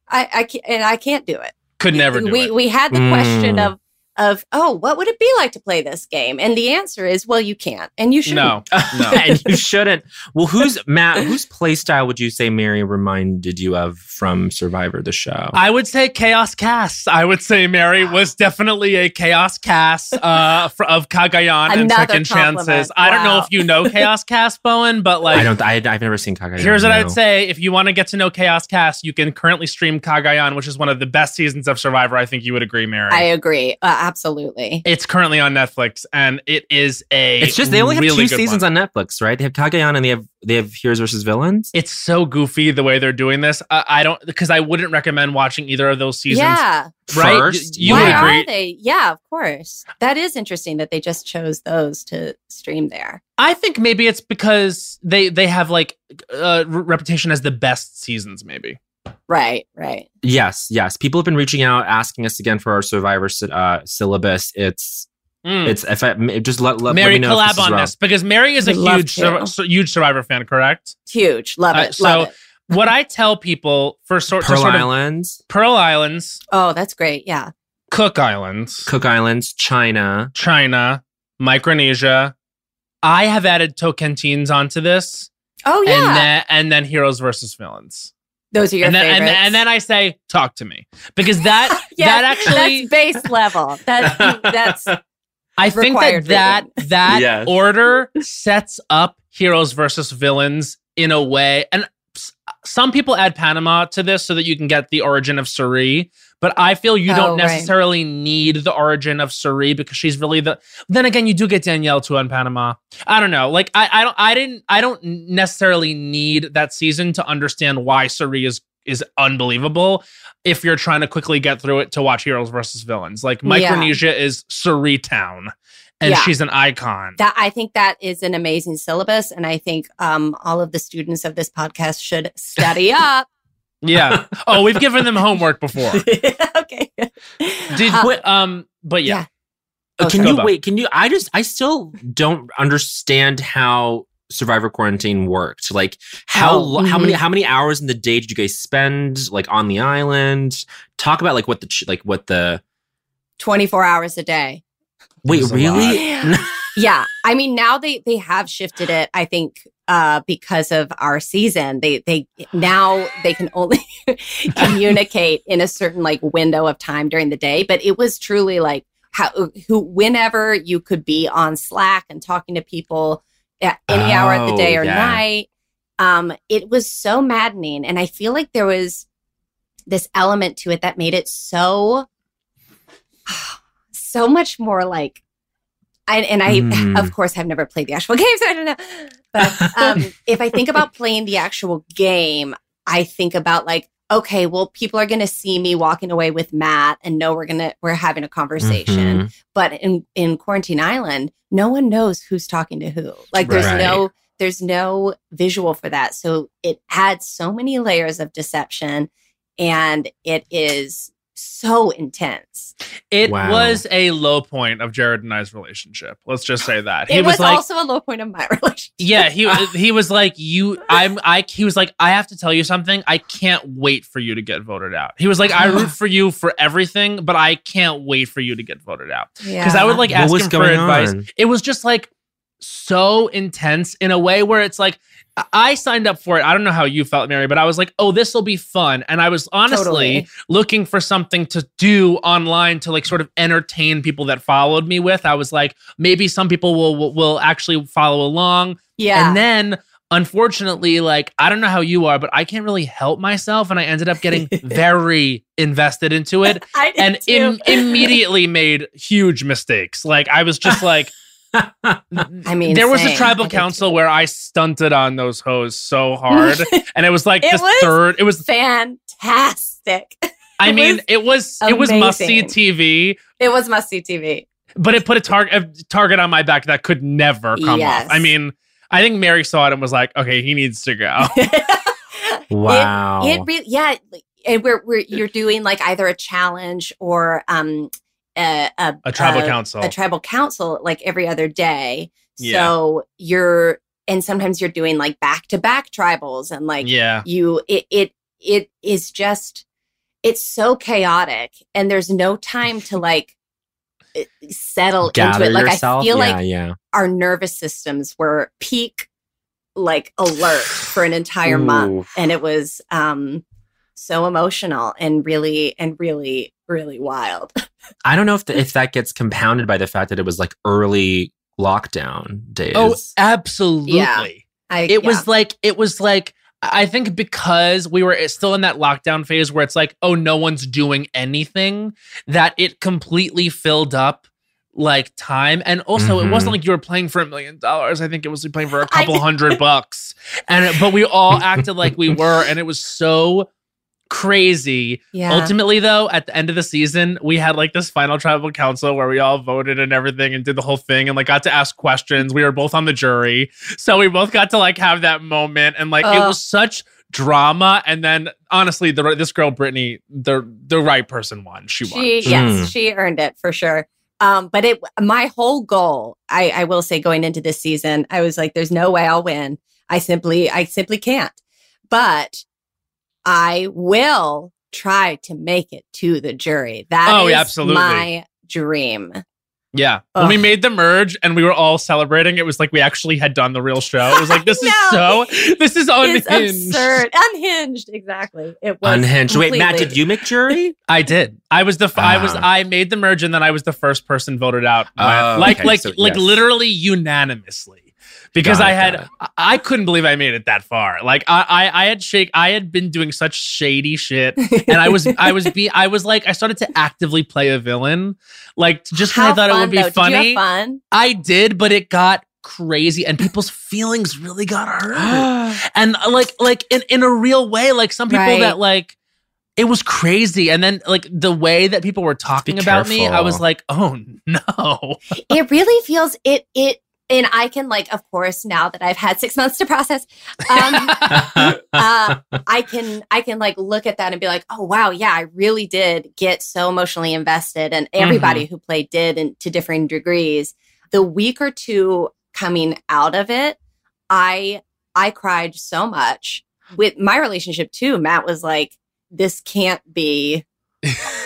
I I can't, and I can't do it. could never do we it. we had the question Mm. of of oh, what would it be like to play this game? And the answer is, well, you can't, and you shouldn't no, no. and you shouldn't. Well, who's Matt? Whose play style would you say Mary reminded you of from Survivor the show? I would say Chaos Kass. I would say Mary was definitely a Chaos Kass uh, of Cagayan and Second compliment. Chances. I don't know if you know Chaos Kass, Bowen, but like, I don't. I, I've never seen Cagayan. here's what no. I'd say: if you want to get to know Chaos Kass, you can currently stream Cagayan, which is one of the best seasons of Survivor. I think you would agree, Mary. I agree, uh, absolutely. it's currently on Netflix, and it is a. It's just they only have two seasons one. on Netflix, right? They have Cagayan and they have they have Heroes versus Villains. It's so goofy the way they're doing this. I, I don't because I wouldn't recommend watching either of those seasons. Yeah, right? First, you why would are they? Yeah, of course. That is interesting that they just chose those to stream there. I think maybe it's because they they have like uh, a reputation as the best seasons. Maybe. Right, right. Yes, yes. People have been reaching out, asking us again for our Survivor uh, syllabus. It's Mm. it's if I just let, let, let Mary me know if collab this on wrong. this because Mary is a love huge. Sur- Sur- huge Survivor fan, correct? Huge. Love Uh, it. so- love it. what I tell people for sort, to Pearl sort of Islands, Pearl Islands, Oh, that's great. Yeah. Cook Islands, Cook Islands, China. China, Micronesia. I have added Tocantins onto this, Oh yeah. and then and then Heroes versus Villains, those are your and then favorites. and then I say talk to me because that Yes, that actually that's base level. That's that's I think that that that Yes. order sets up heroes versus villains in a way, and s- some people add Panama to this so that you can get the origin of Cirie. But I feel you Oh, don't right. necessarily need the origin of Cirie because she's really the. Then again, you do get Danielle too on Panama. I don't know. Like I, I don't, I didn't, I don't necessarily need that season to understand why Cirie is is unbelievable. If you're trying to quickly get through it to watch heroes versus villains, like Yeah. Micronesia is Cirie Town, and Yeah. she's an icon. that I think that is an amazing syllabus. And I think um all of the students of this podcast should study up. Yeah. Oh, we've given them homework before. okay. Did Uh, um, but yeah. yeah. Uh, can Okay. you wait? Can you? I just I still don't understand how Survivor Quarantine worked. Like how Oh, lo- how many mhm. how many hours in the day did you guys spend like on the island? Talk about like what the like what the 24 hours a day. wait really? yeah i mean now they they have shifted it i think uh because of our season they they now they can only communicate in a certain like window of time during the day but it was truly like how who whenever you could be on slack and talking to people at any hour of the Oh, day or yeah. night um it was so maddening and i feel like there was this element to it that made it so so much more like I, and I, Mm. of course, have never played the actual game, so I don't know. But um, if I think about playing the actual game, I think about like, okay, well, people are going to see me walking away with Matt and know we're gonna we're having a conversation. Mhm. But in in Quarantine Island, no one knows who's talking to who. Like, there's Right. no there's no visual for that, so it adds so many layers of deception, and it is so intense. It Wow. was a low point of Jared and I's relationship. Let's just say that. He it was, like, also a low point of my relationship. yeah, he he was like, you, I'm, I. He was like, I have to tell you something. I can't wait for you to get voted out. He was like, I root for you for everything, but I can't wait for you to get voted out. Yeah. Because I would like What ask was him for going advice. on? It was just like so intense in a way where it's like I- signed up for it. I don't know how you felt, Mary, but I was like, "Oh, this will be fun." And I was honestly Totally. looking for something to do online to like sort of entertain people that followed me with. I was like, maybe some people will will, will actually follow along. Yeah. And then unfortunately, like I don't know how you are, but I can't really help myself and I ended up getting very invested into it and im- immediately made huge mistakes. Like I was just like I mean, there was a tribal council where I stunted on those hoes so hard. and it was like It the was third it was fantastic. I it mean was it was it was must see. TV, It was must see TV. but it put a target a target on my back that could never come Yes. off. I mean, I think Mary saw it and was like, "Okay, he needs to go." Wow. It, it really, yeah. And we're, we're you're doing like either a challenge or um a a, A tribal council. a tribal council like every other day. Yeah. So you're and sometimes you're doing like back to back tribals and like yeah. you it it it is just it's so chaotic and there's no time to like settle Gather into it. Like yourself. I feel yeah, like yeah. our nervous systems were peak like alert for an entire month and it was um so emotional and really and really really wild I don't know if the, if that gets compounded by the fact that it was like early lockdown days. Oh, absolutely. I, It yeah. was like it was like I think because we were still in that lockdown phase where it's like, oh, no one's doing anything, that it completely filled up like time. And also, it wasn't Mhm. like you were playing for a million dollars. I think it was playing for a couple hundred bucks. And but we all acted like we were, and it was so crazy. yeah Ultimately, though, at the end of the season, we had like this final tribal council where we all voted and everything and did the whole thing and like got to ask questions. We were both on the jury. So we both got to like have that moment and like it was such drama. And then honestly, the this girl, Brittany, the the right person won. She won. she Mm. yes she earned it for sure um but it my whole goal i i will say going into this season i was like there's no way i'll win i simply i simply can't but i will try to make it to the jury That is Oh, yeah, absolutely. my dream Yeah. When we made the merge and we were all celebrating, it was like we actually had done the real show. It was like, this is so, this is unhinged. absurd unhinged exactly it was Unhinged. Wait, Matt, did you make jury? I did. I was the. f I was. Ah. I made the merge, and then I was the first person voted out. Oh, like, okay, like, so like, yes. literally unanimously, because Got I had. it. I- couldn't believe I made it that far. Like, I, I, I had shake. I had been doing such shady shit, and I was, I was be, I was like, I started to actively play a villain, like just because I thought it would be though. Funny. fun I did, but it got crazy, and people's feelings really got hurt and uh, like like in, in a real way like some people Right. that like it was crazy and then like the way that people were talking about me i was like oh no it really feels it it and i can like of course now that i've had six months to process um uh, I can I can like look at that and be like, oh wow, yeah, I really did get so emotionally invested, and everybody who played did, and to differing degrees. The week or two coming out of it, I I cried so much with my relationship too. Matt was like, this can't be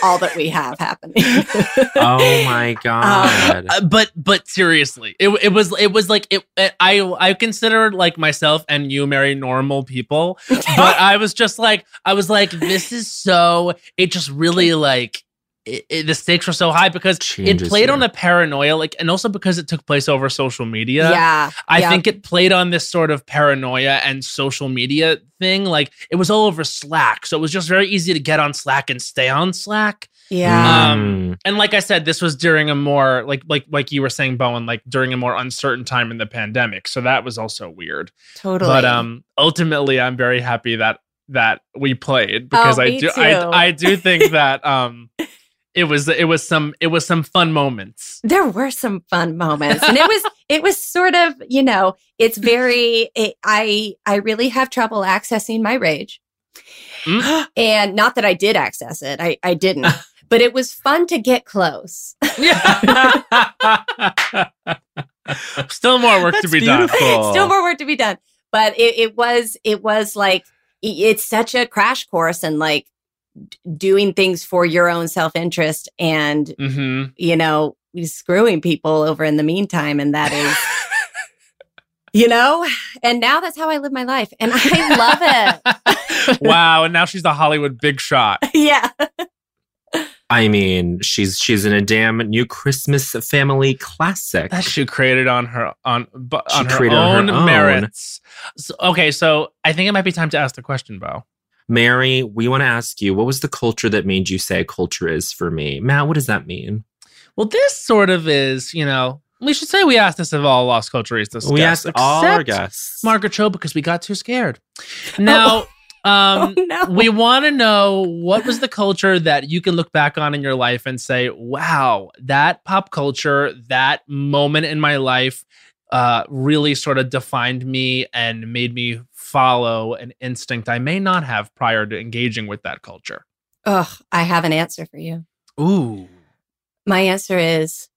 all that we have happening. oh my god. Uh, but but seriously it, it was it was like it, it i i considered like myself and you marry normal people but i was just like i was like this is so it just really like it, it- the stakes were so high because it played you. on a paranoia like and also because it took place over social media yeah, I yeah. think it played on this sort of paranoia and social media thing. Like it was all over Slack. So it was just very easy to get on Slack and stay on Slack. yeah. Um, And like I said, this was during a more like like like you were saying, Bowen, like during a more uncertain time in the pandemic. So that was also weird. totally. But um ultimately I'm very happy that that we played because Oh, I do too. I I do think that um it was it was some it was some fun moments. there were some fun moments and it was it was sort of you know it's very it, i i really have trouble accessing my rage Mm. and not that i did access it i i didn't but it was fun to get close Still more work to That's be done. beautiful. still more work to be done but it, it was it was like it's such a crash course and like d- doing things for your own self-interest and hmm you know screwing people over in the meantime and that is you know? And now that's how I live my life. And I love it. wow. And now she's a Hollywood big shot. yeah. I mean, she's she's in a damn new Christmas family classic. That she created on her on bu- on her created own on her own. merits. So, okay, so I think it might be time to ask the question, Bo. Mary, we want to ask you, what was the culture that made you say culture is for me? Matt, what does that mean? Well, this sort of is, you know, we should say we asked this of all Las Culturistas. we guests, asked all our guests. Margaret Cho because we got too scared. Now, um, oh, no. we want to know what was the culture that you can look back on in your life and say, wow, that pop culture, that moment in my life uh, really sort of defined me and made me follow an instinct I may not have prior to engaging with that culture. Ugh, I have an answer for you. Ooh. My answer is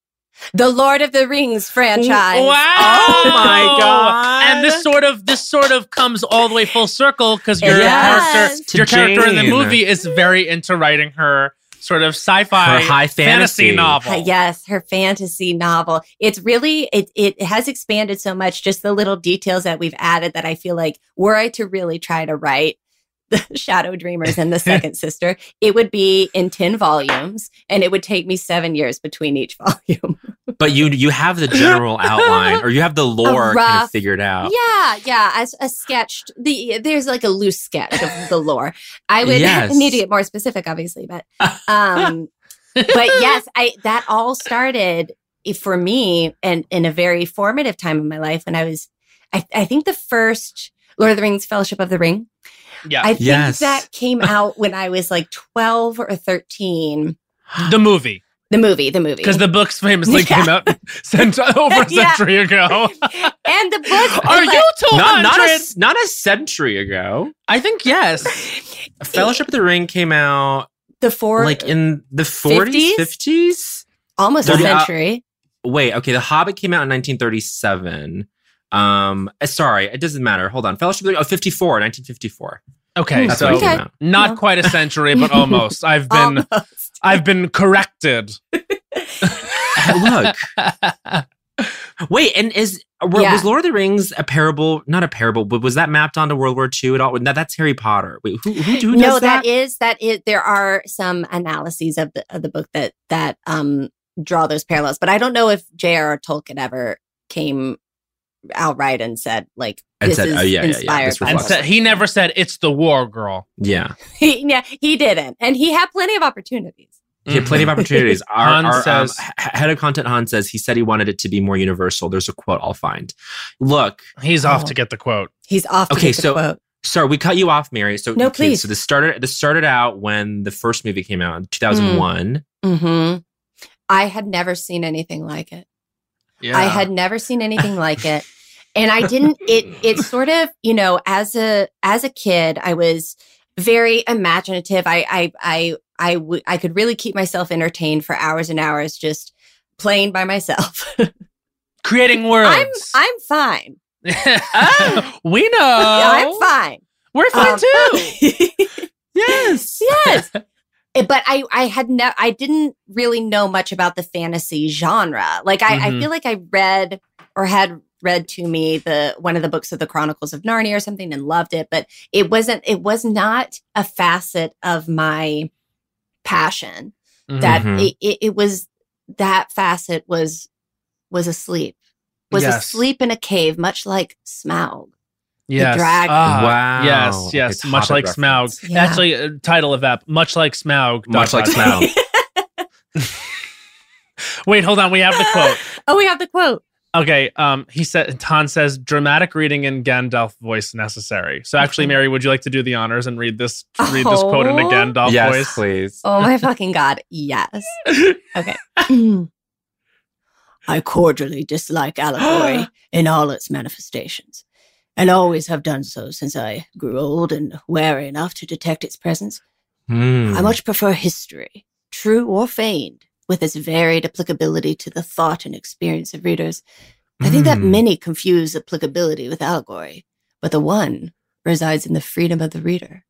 the Lord of the Rings franchise. Wow! Oh my God. And this sort of this sort of comes all the way full circle because your Yes. character To your character in the movie is very into writing her sort of sci-fi Her high fantasy. novel. Uh, Yes, her fantasy novel. It's really it it has expanded so much. Just the little details that we've added that I feel like were I to really try to write the Shadow Dreamers and the Second Sister, it would be in ten volumes, and it would take me seven years between each volume. But you you have the general outline or you have the lore kind of figured out. Yeah, yeah. As a sketched, the there's like a loose sketch of the lore. I would Yes. need to get more specific, obviously, but um, but yes, I that all started for me and in a very formative time of my life when I was, I, I think the first Lord of the Rings Fellowship of the Ring. Yeah. I think Yes. that came out when I was like twelve or thirteen. the movie. The movie, the movie, Because the books famously Yeah. came out cent- over a century ago. and the book. Are like, you 200? Not not a, not a century ago. I think yes. Fellowship of the Ring came out the four like in the 40s, 50s? 50s? almost a the- uh, century. Wait, okay, The Hobbit came out in 1937. Um, uh, sorry, it doesn't matter. Hold on. Fellowship of the Ring, oh, 54, 1954. Okay, That's so when it came Okay. not No. quite a century, but almost. I've been Almost. I've been corrected. Look. Wait, and is were, Yeah. was Lord of the Rings a parable? Not a parable, but was that mapped onto World War II at all? That, that's Harry Potter. Wait, who, who, who no, does that? that is that is there are some analyses of the of the book that that um draw those parallels, but I don't know if J.R.R. Tolkien ever came outright and said like And this said, is "Oh, yeah, yeah, yeah, inspired this by and said, he never said it's the war girl. yeah, He, yeah, he didn't, and he had plenty of opportunities. he had plenty of opportunities. Our, Han our, um, says- h- head of content Han says he said he wanted it to be more universal. There's a quote I'll find. Look, He's off Oh. to get the quote. He's off. To Okay, get the so- quote. sorry, we cut you off, Mary. So No, okay, please. So this started. This started out when the first movie came out in 2001. hmm I had never seen anything like it. Yeah. I had never seen anything like it. And I didn't it it sort of, you know, as a as a kid, I was very imaginative. I I I I w- I could really keep myself entertained for hours and hours just playing by myself. creating worlds. I'm. I'm fine. we know. I'm fine. We're fine Um, too. Yes. yes. Eh, But I, I had no, I didn't really know much about the fantasy genre. Like I, I Mhm. feel like I read or had read to me the one of the books of the Chronicles of Narnia or something and loved it, but it wasn't, it was not a facet of my passion. That Mhm. it, it, it was that facet was was asleep, was Yes. asleep in a cave, much like Smaug. Yes. dragon. Ah, Wow. Yes, Okay, yes. much Hobbit like Smaug. Yeah. Actually, uh, title of that. Much like Smaug. Much dot, like dot, Smaug. Wait, hold on. We have the quote. oh, we have the quote. Okay. Um, he said Han says dramatic reading in Gandalf voice necessary. So actually. Mary, would you like to do the honors and read this read this quote in a Oh. Gandalf yes, voice? please. Oh my fucking god, yes. Okay. I cordially dislike allegory in all its manifestations, and always have done so since I grew old and wary enough to detect its presence. Hmm. I much prefer history, true or feigned, with its varied applicability to the thought and experience of readers. I think that Hmm. many confuse applicability with allegory, but the one resides in the freedom of the reader,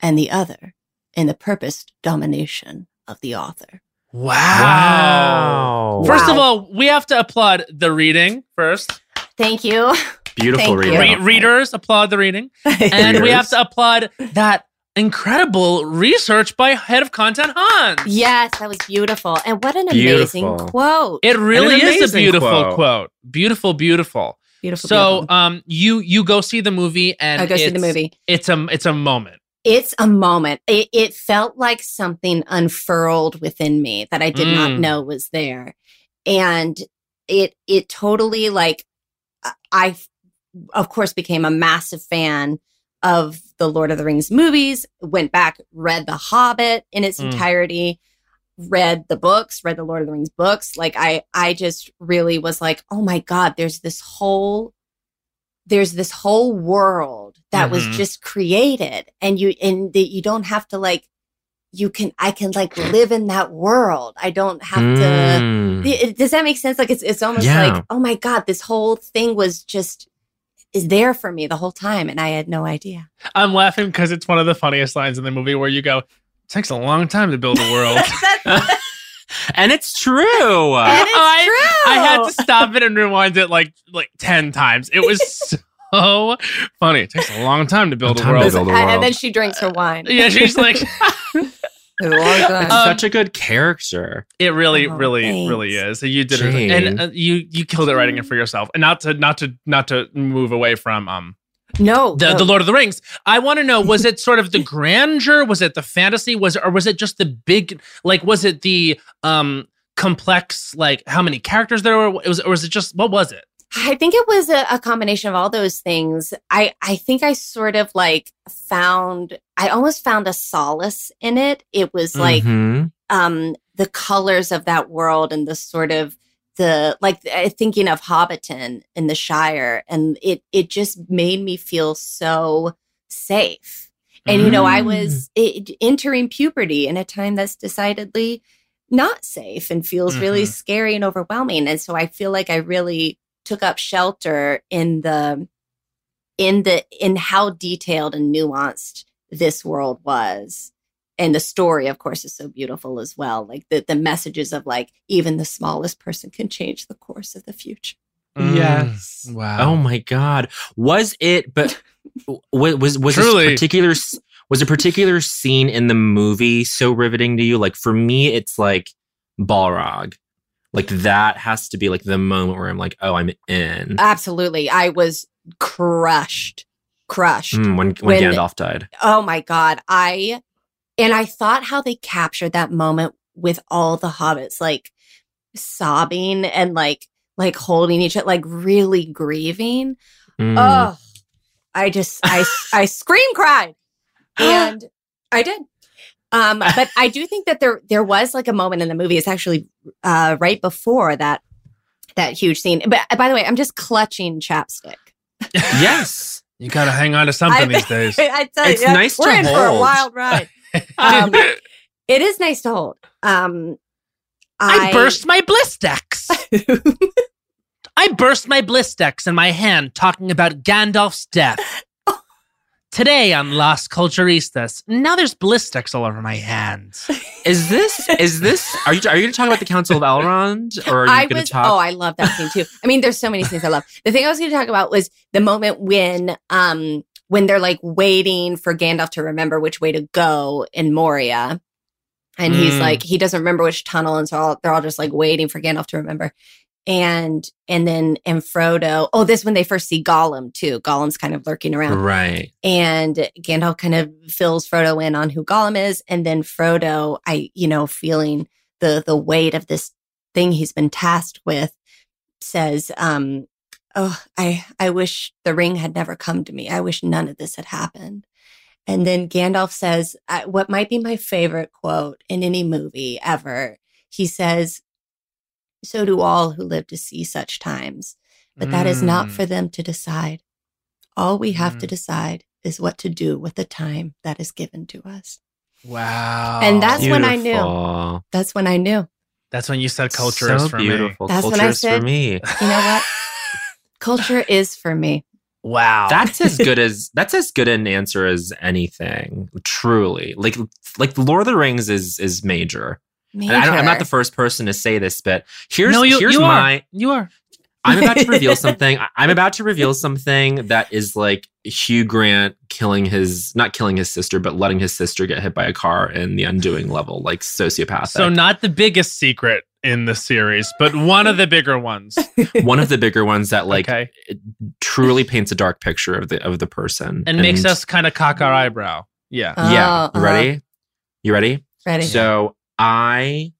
and the other in the purposed domination of the author. Wow. Wow. First of all, we have to applaud the reading first. Thank you. Beautiful reading. Re- readers applaud the reading, and we have to applaud that incredible research by head of content Hans. yes, that was beautiful. And what an Beautiful. amazing quote. It really is a beautiful quote. quote. Beautiful, beautiful. beautiful. So, beautiful. um, you you go see the movie and I go see the movie. It's a it's a moment. It's a moment. It, it felt like something unfurled within me that I did not Mm. know was there, and it it totally like I, of course, became a massive fan of the Lord of the Rings movies. Went back, read The Hobbit in its Mm. entirety, read the books, read the Lord of the Rings books. Like I, I just really was like, oh my god, there's this whole there's this whole world that was Mhm. just created and you and that you don't have to like you can i can like live in that world i don't have to Mm. it- does that make sense like it's it's almost Yeah. like oh my god this whole thing was just is there for me the whole time and i had no idea I'm laughing because it's one of the funniest lines in the movie where you go, "It takes a long time to build a world." and it's true. And it's I, true. I had to stop it and rewind it like like ten times. It was so funny. It takes a long time to build a time to build a world. and then she drinks her wine Yeah, she's like, It was a long time. It's Um, such a good character. it really, Oh, really, thanks. really is. You did it, and uh, you you killed it writing it for yourself. And not to not to not to move away from um no the no. the Lord of the Rings. I want to know: was it sort of the grandeur? Was it the fantasy? Was or was it just the big? Like, was it the um complex? Like, how many characters there were? it Was or was it just what was it? I think it was a, a combination of all those things. I I think I sort of like found I almost found a solace in it. It was like Mhm. um the colors of that world and the sort of the like uh, thinking of Hobbiton in the Shire and it it just made me feel so safe. And you know, I was it, entering puberty in a time that's decidedly not safe and feels really Mhm. scary and overwhelming. And so I feel like I really took up shelter in the in the in how detailed and nuanced this world was. And the story, of course, is so beautiful as well. Like the the messages of like even the smallest person can change the course of the future. Yes. Mm, Wow. Oh my god. Was it but was was was Truly. this particular s- was a particular scene in the movie so riveting to you? Like for me it's like Balrog. Like that has to be like the moment where I'm like, "Oh, I'm in." Absolutely. I was crushed. Crushed. Mm, when when, when- Gandalf died. Oh my God. I, and I thought how they captured that moment with all the hobbits like sobbing and like, like holding each other, like really grieving. Mm. Oh, I just, I, I scream cried and I did. Um, but I do think that there, there was like a moment in the movie. It's actually, uh, right before that, that huge scene. But uh, by the way, I'm just clutching chapstick. yes. You gotta hang on to something I- these days. I tell It's you, nice we're to in for a wild ride. Um, It is nice to hold. Um, I, burst my Blistex. I burst my Blistex in my hand talking about Gandalf's death. Today on Las Culturistas, now there's Blistex all over my hands. Is this is this are you are you going to talk about the Council of Elrond or are you I going was. to talk Oh, I love that scene too. I mean, there's so many scenes I love. The thing I was going to talk about was the moment when, um, when they're like waiting for Gandalf to remember which way to go in Moria, and he's Mm. like he doesn't remember which tunnel, and so all, they're all just like waiting for Gandalf to remember. And and then and Frodo. Oh, this when they first see Gollum too. Gollum's kind of lurking around. right. and Gandalf kind of fills Frodo in on who Gollum is, and then Frodo, I you know, feeling the the weight of this thing he's been tasked with, says, um, "Oh, I I wish the ring had never come to me. I wish none of this had happened." And then Gandalf says, "What might be my favorite quote in any movie ever." He says, "So do all who live to see such times." But that is not Mm. for them to decide. All we have to Mm. decide is what to do with the time that is given to us. Wow. And that's when I knew. That's when I knew. That's when you said culture so is for me. beautiful. That's culture when I is said- for me. You know what? Culture is for me. Wow. That's as good as that's as good an answer as anything. Truly, like like Lord of the Rings is is major. And I don't, I'm not the first person to say this, but here's no, you, here's you my are. You are. I'm about to reveal something. I- I'm about to reveal something that is like Hugh Grant killing his, not killing his sister, but letting his sister get hit by a car in the undoing level, like sociopathic. So not the biggest secret in the series, but one of the bigger ones. One of the bigger ones that like okay. truly paints a dark picture of the of the person And, makes us kind of cock our eyebrow. Yeah. Uh, yeah. Uh-huh. ready? You ready? Ready? So I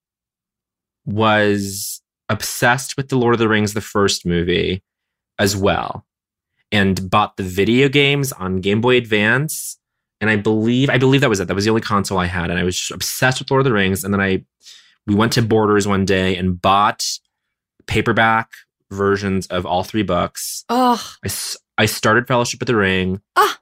was obsessed with the Lord of the Rings, the first movie, as well, and bought the video games on Game Boy Advance. And I believe I believe that was it. That was the only console I had, and I was just obsessed with Lord of the Rings. And then I we went to Borders one day and bought paperback versions of all three books. oh, I, I started Fellowship of the Ring. Ah.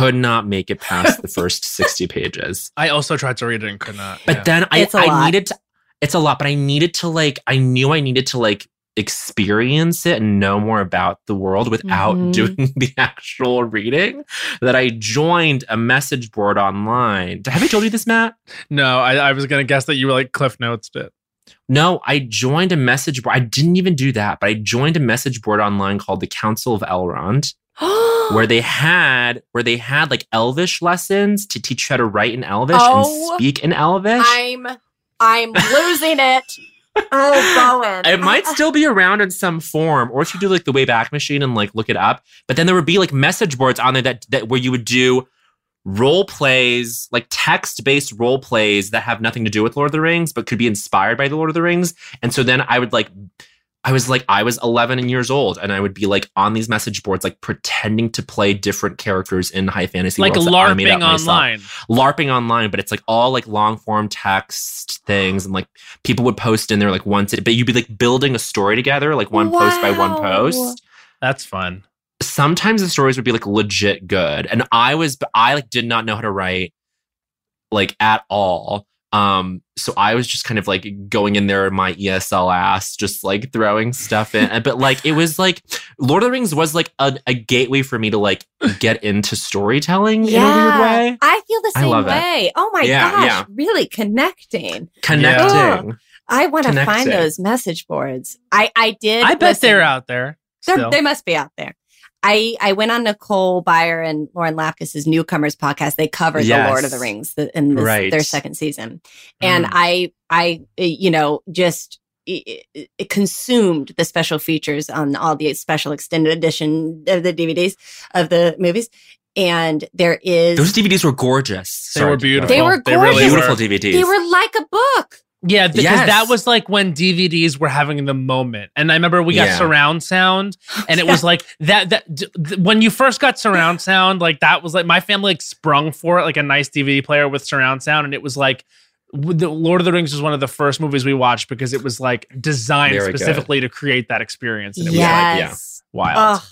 Could not make it past the first 60 pages. I also tried to read it and could not. But yeah. then I, It's a I lot. needed to, it's a lot, but I needed to like, I knew I needed to like experience it and know more about the world without Mhm. doing the actual reading that I joined a message board online. Have I told you this, Matt? no, I, I was gonna guess that you were like Cliff Notes bit. No, I joined a message board. I didn't even do that, but I joined a message board online called the Council of Elrond. where they had where they had like elvish lessons to teach you how to write in elvish Oh, and speak in elvish I'm I'm losing it. Oh, Bowen. it might still be around in some form or if you do like the wayback machine and like look it up but then there would be like message boards on there that, that where you would do role plays like text based role plays that have nothing to do with lord of the rings but could be inspired by the lord of the rings and so then i would like I was like, I was 11 years old, and I would be like on these message boards, like pretending to play different characters in high fantasy, Like worlds that I made LARPing online. LARPing online, but it's like all like long form text things, and like people would post in there like once, it, but you'd be like building a story together, like one post by one post. That's fun. Sometimes the stories would be like legit good, and I was, I like did not know how to write like at all. Um, so I was just kind of like going in there, in my ESL ass, just like throwing stuff in. But like it was like Lord of the Rings was like a, a gateway for me to like get into storytelling in a weird way. I feel the I same love it. way. Oh my Yeah, gosh, yeah. really connecting. Connecting. I want to find those message boards. I I did. I bet listen. they're out there. They're- They must be out there. I, I went on Nicole Byer and Lauren Lapkus's Newcomers podcast. They covered Yes. the Lord of the Rings the, in this, Right. their second season, and Mm. I I uh, you know just it, it- it consumed the special features on all the special extended edition of the DVDs of the movies, and there is Those DVDs were gorgeous. They were beautiful. They were They really gorgeous. beautiful were. DVDs. they were like a book. Yeah, because Yes. that was like when DVDs were having the moment. And I remember we got Yeah. surround sound and it was like that that d- th- when you first got surround sound, like that was like my family like sprung for it like a nice DVD player with surround sound and it was like the Lord of the Rings was one of the first movies we watched because it was like designed Very good. specifically to create that experience and it yes. was like wild. Oh,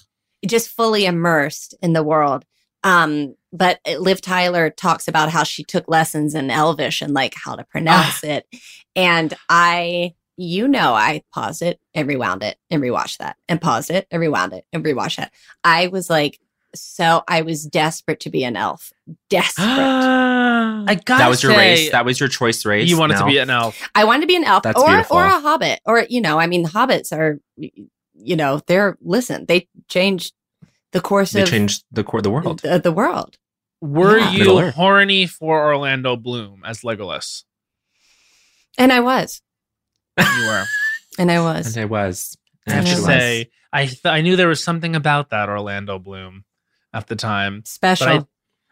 just fully immersed in the world. Um, but Liv Tyler talks about how she took lessons in Elvish and like how to pronounce it. And I, you know, I paused it and rewound it and rewatched that and paused it and rewound it and rewatched that. I was like, so I was desperate to be an elf. Desperate. I got that was your race. That was your choice race. you wanted to be an elf. I wanted to be an elf That's or beautiful. or a hobbit or you know, I mean, hobbits are, you know, they're listen, they changed the course They of changed the core the world. the, the world. Were Yeah. you Middle horny for Orlando Bloom as Legolas? And I was. You were. And I was. And I was. I have to say, I th- I knew there was something about that Orlando Bloom at the time, Special.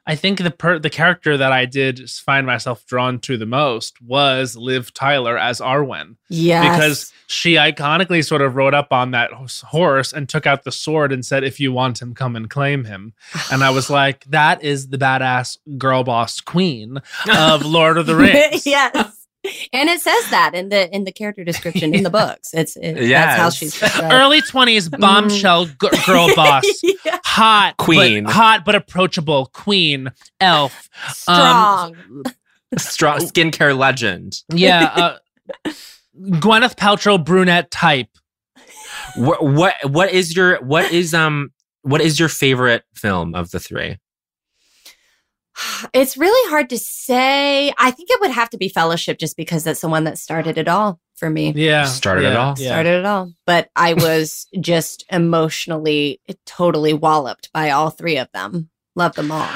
I think the per- the character that I did find myself drawn to the most was Liv Tyler as Arwen yes. because she iconically sort of rode up on that horse and took out the sword and said, "If you want him, come and claim him." And I was like, "That is the badass girl boss queen of Lord of the Rings." yes. And it says that in the in the character description in the books. It's it, that's how she's described. Early twenties bombshell g- girl boss. Yeah. hot Queen. but, hot but approachable queen elf Strong. Strong skincare legend. yeah uh, gwyneth paltrow brunette type What what what is your what is um what is your favorite film of the three? It's really hard to say. I think it would have to be Fellowship just because that's the one that started it all. for me. Yeah. Started yeah, it all. Yeah. Started it all. But I was just emotionally totally walloped by all three of them. Love them all.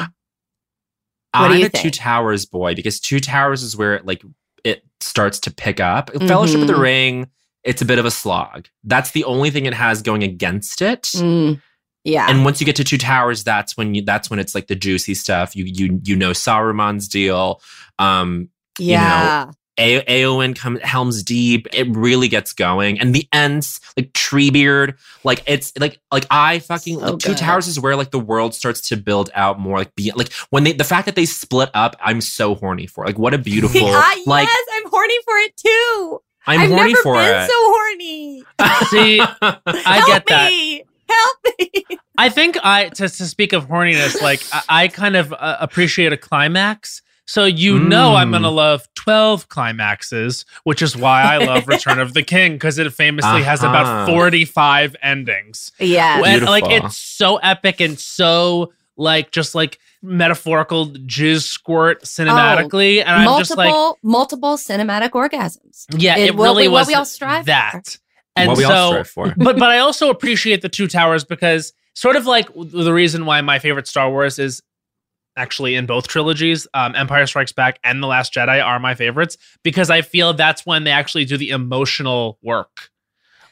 What I'm you a Two? Towers boy because Two Towers is where it like it starts to pick up. Fellowship of the. Ring, it's a bit of a slog. That's the only thing it has going against it. Mm, yeah. And once you get to Two Towers, that's when you that's when it's like the juicy stuff. You you you know Saruman's deal. Um yeah. A- Éowyn comes Helm's Deep. It really gets going, and the ends like Treebeard, like it's like like I fucking So like Two. Towers is where like the world starts to build out more like be like when they the fact that they split up. I'm so horny for like what a beautiful Ah, like yes, I'm horny for it too. I'm have horny never for been it. so horny. See, I Help get that. me. Help me. I think I to, to speak of horniness, like I, I kind of uh, appreciate a climax. So you know I'm Mm. gonna love twelve climaxes, which is why I love Return of the King because it famously has about Uh-huh. forty five endings. Yeah. And, like it's so epic and so like just like metaphorical jizz squirt cinematically, and I'm multiple just like, multiple cinematic orgasms. yeah, it- it, what really we- what was we all strive that. And what we so, all strive for. but but I also appreciate the two towers because sort of like the reason why my favorite Star Wars is actually in both trilogies, um, Empire Strikes Back and The Last Jedi are my favorites because I feel that's when they actually do the emotional work.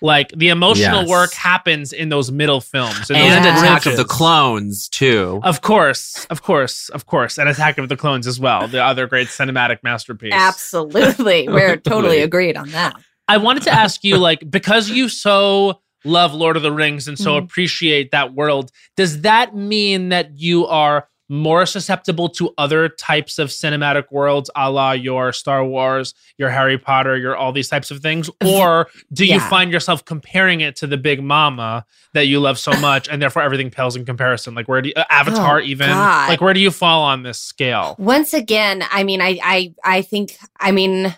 Like the emotional Yes. work happens in those middle films in and Yeah. Attack of the. Clones too. Of course, of course, of course, and Attack of the Clones as well, the other great cinematic masterpiece. Absolutely. We're totally agreed on that. I wanted to ask you, like, because you so love Lord of the Rings and so Mhm. appreciate that world, does that mean that you are more susceptible to other types of cinematic worlds, a la your Star Wars, your Harry Potter, your all these types of things? Or do you find yourself comparing it to the Big Mama that you love so much, and therefore everything pales in comparison? Like, where do you, uh, Avatar Oh, even? God. Like, where do you fall on this scale? Once again, I mean, I, I, I think, I mean,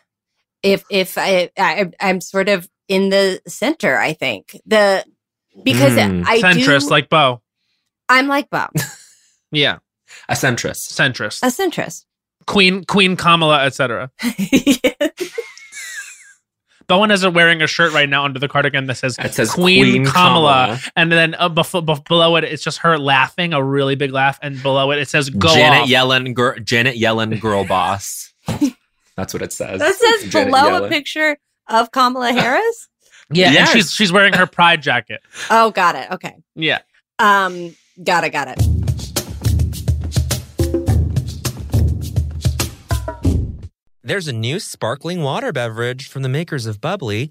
if, if I, I, I'm sort of in the center, I think the, because Mm, I Centrist, do, like Bo. I'm like Bo, Yeah, A centrist. centrist. a centrist. Queen, Queen Kamala, etc. Bowen is wearing a shirt right now under the cardigan that says It says Queen, Queen, Kamala, Kamala. and then uh, bef- bef- below it, it's just her laughing, a really big laugh, and below it, it says "Go Janet off." Yellen, gir- Janet Yellen, girl boss. That's what it says. that says Janet below a picture of Kamala Harris. Yeah, Yes. and she's she's wearing her pride jacket. oh, got it. Okay. Yeah, Um, got it. Got it. There's a new sparkling water beverage from the makers of Bubly,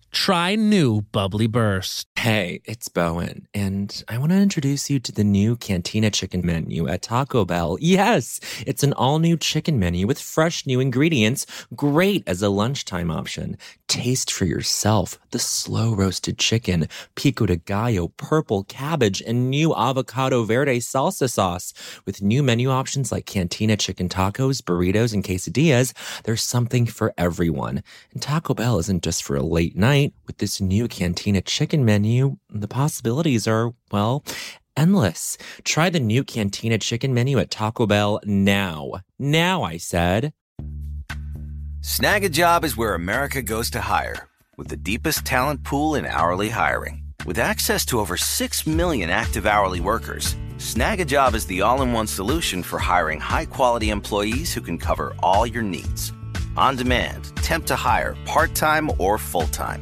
try new Bubly Burst. Hey, it's Bowen, and I want to introduce you to the new Cantina Chicken menu at Taco Bell. Yes, it's an all new chicken menu with fresh new ingredients, great as a lunchtime option. Taste for yourself the slow roasted chicken, pico de gallo, purple cabbage, and new avocado verde salsa sauce. With new menu options like Cantina chicken tacos, burritos, and quesadillas, there's something for everyone. And Taco Bell isn't just for a late night. With this new Cantina chicken menu, the possibilities are, well, endless. Try the new Cantina chicken menu at Taco Bell now. Now, I said. Snagajob is where America goes to hire, with the deepest talent pool in hourly hiring. With access to over 6 million active hourly workers, Snagajob is the all in one solution for hiring high quality employees who can cover all your needs. On demand, temp to hire, part time or full time.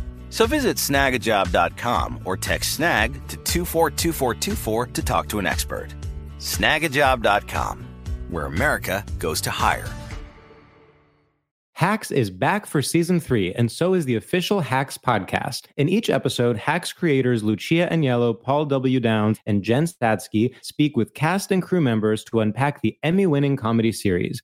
So visit snagajob.com or text snag to 242424 to talk to an expert. Snagajob.com, where America goes to hire. Hacks is back for season three, and so is the official Hacks podcast. In each episode, Hacks creators Lucia Aniello, Paul W. Downs, and Jen Statsky speak with cast and crew members to unpack the Emmy winning comedy series.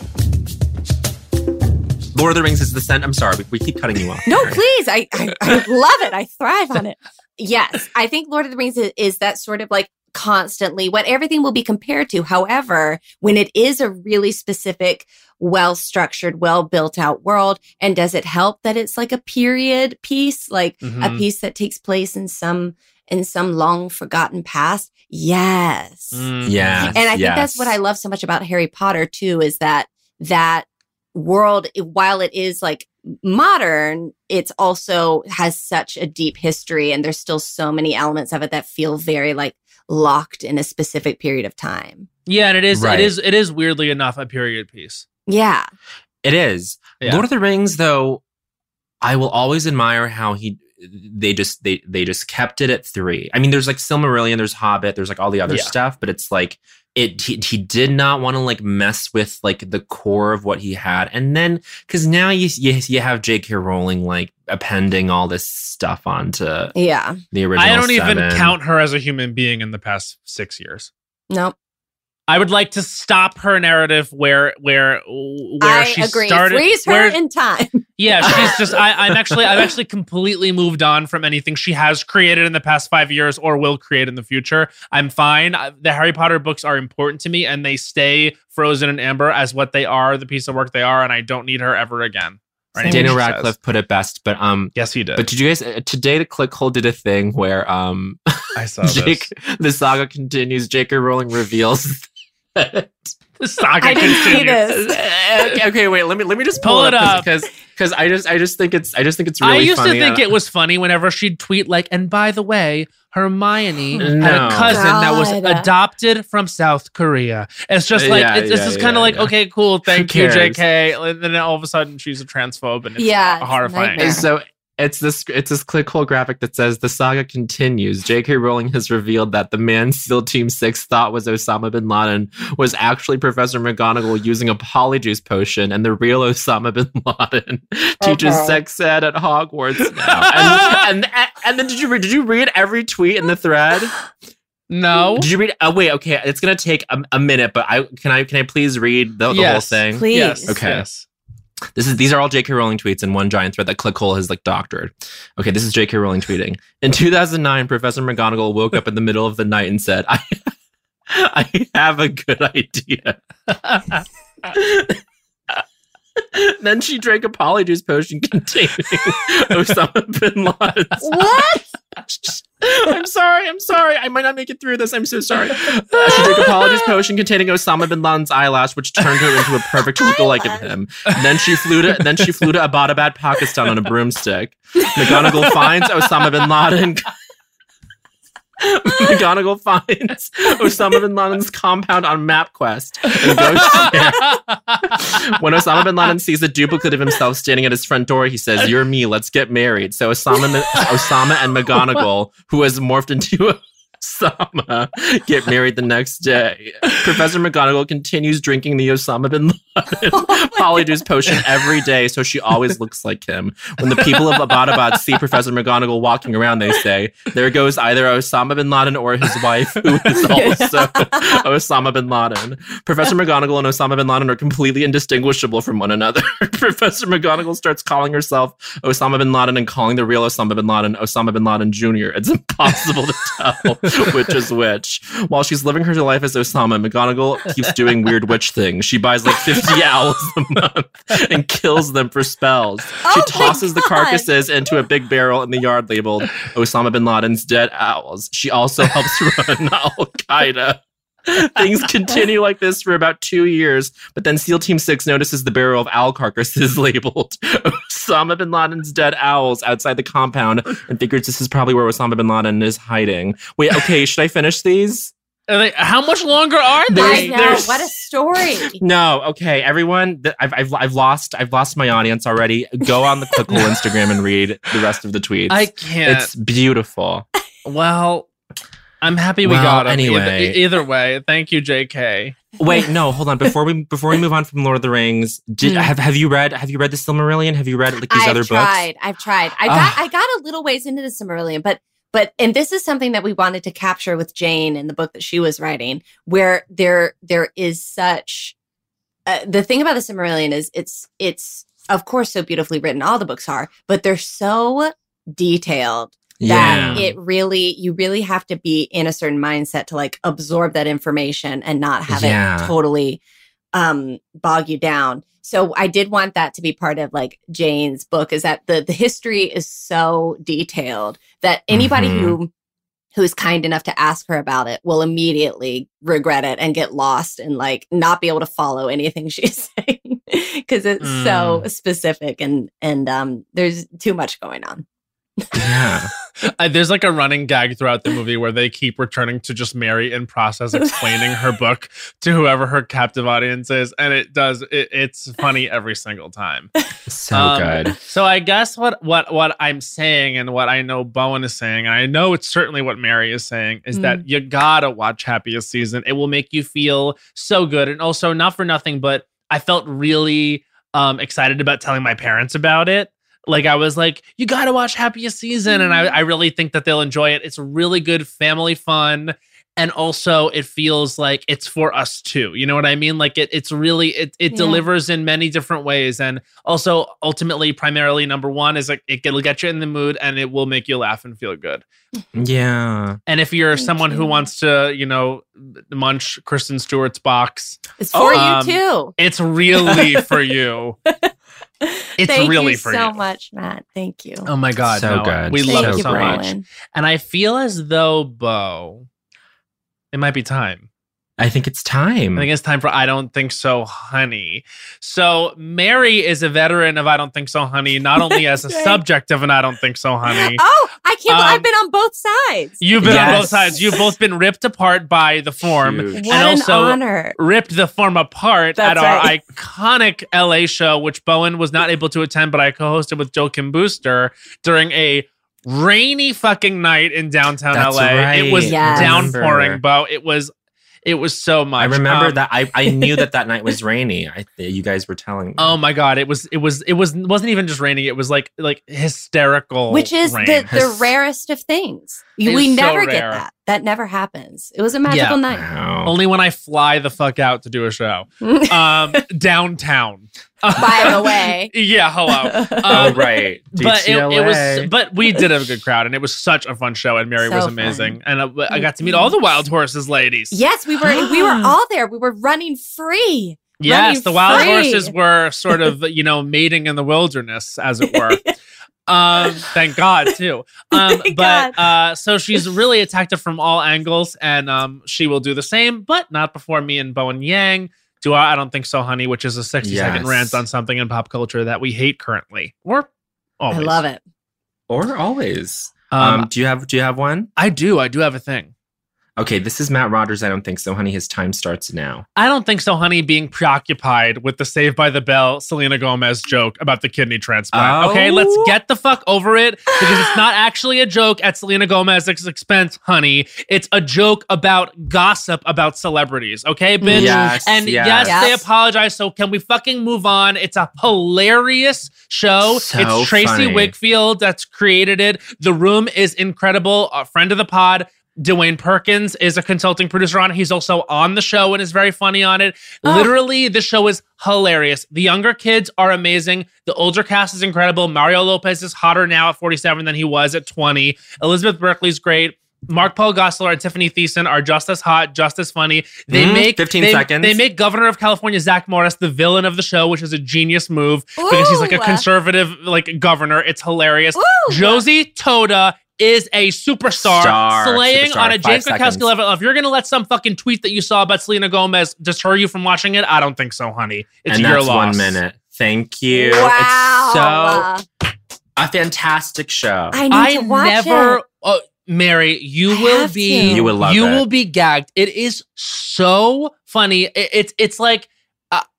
Lord of the Rings is the scent. I'm sorry, we, we keep cutting you off. No, please. I, I, I love it. I thrive on it. Yes. I think Lord of the Rings is, is that sort of like constantly what everything will be compared to. However, when it is a really specific, well structured, well built out world, and does it help that it's like a period piece, like Mhm. a piece that takes place in some in some long forgotten past? Yes. Mm. Yeah, And I think that's what I love so much about Harry Potter too is that that world i- while it is like modern it's also has such a deep history and there's still so many elements of it that feel very like locked in a specific period of time. Yeah, and it is Right. it is it is weirdly enough a period piece. Yeah. It is. Yeah. Lord of the Rings, though, I will always admire how he they just they they just kept it at three. I mean, there's like Silmarillion, there's Hobbit, there's like all the other Yeah. stuff, but it's like it he, he did not want to like mess with like the core of what he had. And then because now you, you you have J.K. Rowling like appending all this stuff onto Yeah. the original. I don't even count her as a human being in the past six years. Nope. I would like to stop her narrative where where where I she agree. started. Freeze her where- in time. Yeah, she's just. I, I'm actually. I've actually completely moved on from anything she has created in the past five years or will create in the future. I'm fine. I- The Harry Potter books are important to me, and they stay frozen in amber as what they are, the piece of work they are, and I don't need her ever again. or anything Daniel she says. Radcliffe put it best, but um, Yes, he did. but did you guys uh, today the clickhole did a thing where um I saw Jake the saga continues. J.K. Rowling reveals. that- The saga I didn't see this. okay, okay, wait. Let me let me just pull, Pull it it up up. because because I just I just think it's I just think it's really I used funny. to think uh, it was funny whenever she'd tweet like, and by the way, Hermione had a cousin that was adopted from South Korea. It's just like Yeah, it's, it's yeah, just kind yeah, of like, okay, cool, thank you. JK. And then all of a sudden she's a transphobe and it's Yeah, horrifying. nightmare. So it's this it's this clickhole graphic that says the saga continues. J.K. Rowling has revealed that the man SEAL Team Six thought was Osama bin Laden was actually Professor McGonagall using a polyjuice potion, and the real Osama bin Laden teaches Okay. sex ed at Hogwarts now. And, and, and then did you read, did you read every tweet in the thread? No. Did you read? Oh wait, okay. It's gonna take a, a minute, but I can I can I please read the, the whole Yes, thing? Please. Yes. Okay. Yes. This is these are all J.K. Rowling tweets in one giant thread that Clickhole has like doctored. Okay, this is J.K. Rowling tweeting. In 2009, Professor McGonagall woke up in the middle of the night and said, "I, I have a good idea." then she drank a polyjuice potion containing Osama bin Laden. What? I'm sorry. I'm sorry. I might not make it through this. I'm so sorry. Uh, she drank a polyjuice potion containing Osama bin Laden's eyelash, which turned her into a perfect lookalike of him. Then she flew to then she flew to Abbottabad, Pakistan on a broomstick. McGonagall finds Osama bin Laden. McGonagall finds Osama bin Laden's compound on MapQuest and goes there. When Osama bin Laden sees a duplicate of himself standing at his front door, he says, "You're me. Let's get married." So Osama, Osama and McGonagall, who has morphed into Osama, get married the next day. Professor McGonagall continues drinking the Osama bin Laden oh polyjuice potion every day, so she always looks like him. When the people of Abbottabad see Professor McGonagall walking around, they say, "There goes either Osama bin Laden or his wife, who is also Osama bin Laden." Professor McGonagall and Osama bin Laden are completely indistinguishable from one another. Professor McGonagall starts calling herself Osama bin Laden and calling the real Osama bin Laden Osama bin Laden Jr. It's impossible to tell which is which. While she's living her life as Osama, McGonagall keeps doing weird witch things. She buys like 50 owls a month and kills them for spells. She Oh my tosses the carcasses into a big barrel in the yard labeled Osama bin Laden's dead owls. She also helps run Al Qaeda. Things continue like this for about two years, but then SEAL Team 6 notices the barrel of owl carcasses labeled Osama bin Laden's dead owls outside the compound and figures this is probably where Osama bin Laden is hiding. Wait, okay, should I finish these? Are they- how much longer are I they? know. What a story. No, okay, everyone. th- I've, I've, I've lost I've lost my audience already. Go on the Clickhole Instagram and read the rest of the tweets. I can't. it's beautiful. well, I'm happy we Well, got 'em. anyway. Either, either way, thank you, J.K. Wait, no, hold on. Before we before we move on from Lord of the Rings, did Hmm. have have you read have you read the Silmarillion? Have you read like these other books? I've other tried. books? I've tried. I got Ah. I got a little ways into the Silmarillion, but but and this is something that we wanted to capture with Jane in the book that she was writing, where there there is such uh, the thing about the Silmarillion is it's it's of course so beautifully written. All the books are, but they're so detailed that it really you really have to be in a certain mindset to like absorb that information and not have Yeah. it totally um bog you down so i did want that to be part of like jane's book is that the the history is so detailed that anybody Mhm. who who's kind enough to ask her about it will immediately regret it and get lost and like not be able to follow anything she's saying because it's so specific and and um there's too much going on yeah. There's like a running gag throughout the movie where they keep returning to just Mary in process explaining her book to whoever her captive audience is, and it does. It, it's funny every single time. So Um, good. So I guess what what what I'm saying and what I know Bowen is saying, and I know it's certainly what Mary is saying, is that you gotta watch Happiest Season. It will make you feel so good, and also not for nothing, but I felt really um excited about telling my parents about it. Like I was like, you gotta watch Happiest Season, and I I really think that they'll enjoy it. It's really good family fun. And also, it feels like it's for us too. You know what I mean? Like it, it's really it. It Yeah. delivers in many different ways, and also ultimately primarily number one is like it will get you in the mood and it will make you laugh and feel good Yeah. and if you're Thank someone who wants to you know munch kristen stewart's box it's for Um, you too it's really for you it's Thank really you for so you much matt. Thank you. Oh my god So no, good. we Thank love so it you so great. much. And i feel as though bo it might be time I think it's time. I think it's time for I Don't Think So, Honey. So, Mary is a veteran of I Don't Think So, Honey, not only as a subject of an I Don't Think So, Honey. oh i can't Um, i've been on both sides You've been on both sides. You've both been ripped apart by the form. Huge. what and an also honor ripped the form apart That's at our iconic LA show, which Bowen was not able to attend, but I co-hosted with Joel Kim Booster during a rainy fucking night in downtown That's LA. right. It was Yes. downpouring, Remember. Bo. It was it was so much. I remember Um, that. I, I knew that that night was rainy. I you guys were telling me. Oh my god! It was it was it was wasn't even just raining. It was like like hysterical, which is rain. the, the rarest of things It we is so never get that that never happens it was a magical night Wow. Only when I fly the fuck out to do a show um, downtown. by the way yeah. Hello. oh Um, right. but it, it was but we did have a good crowd and it was such a fun show and mary So was fun. amazing and I, I got to meet all the wild horses ladies yes we were we were all there we were running free yes running the wild free. horses were sort of you know mating in the wilderness as it were um thank god too um Thank but uh so she's really attacked it from all angles and um she will do the same but not before me and bowen yang do our i don't think so honey which is a 60 second Yes. rant on something in pop culture that we hate currently or always. i love it or always. um, Um, do you have do you have one? i do i do have a thing Okay, this is Matt Rogers. I don't think so, honey. His time starts now. I don't think so, honey, being preoccupied with the Save by the Bell Selena Gomez joke about the kidney transplant. Oh. Okay, let's oh. get the fuck over it because it's not actually a joke at Selena Gomez's expense, honey. It's a joke about gossip about celebrities. Okay, bitch? Yes, And yes. yes, they apologize. So can we fucking move on? It's a hilarious show. So it's Tracey funny. Wigfield that's created it. The room is incredible. A friend of the pod. Dwayne Perkins is a consulting producer on it. He's also on the show and is very funny on it. Oh. Literally, the show is hilarious. The younger kids are amazing. The older cast is incredible. Mario Lopez is hotter now at 47 than he was at 20. Elizabeth Berkley's great. Mark Paul Gosselaar and Tiffany Thiessen are just as hot, just as funny. They Mhm, make 15 they, seconds. They make Governor of California Zach Morris the villain of the show, which is a genius move because he's like a conservative like governor. It's hilarious. Ooh. Josie Totah is a superstar, Star, slaying superstar. on a Five Jane Krakowski level. If you're gonna let some fucking tweet that you saw about Selena Gomez deter you from watching it, I don't think so, honey. It's and your that's loss. one minute. Thank you. Wow. It's so a fantastic show. I need I to watch never. it. Uh, Mary, you I will be. to. You will love You it. will be gagged. It is so funny. It- it's it's like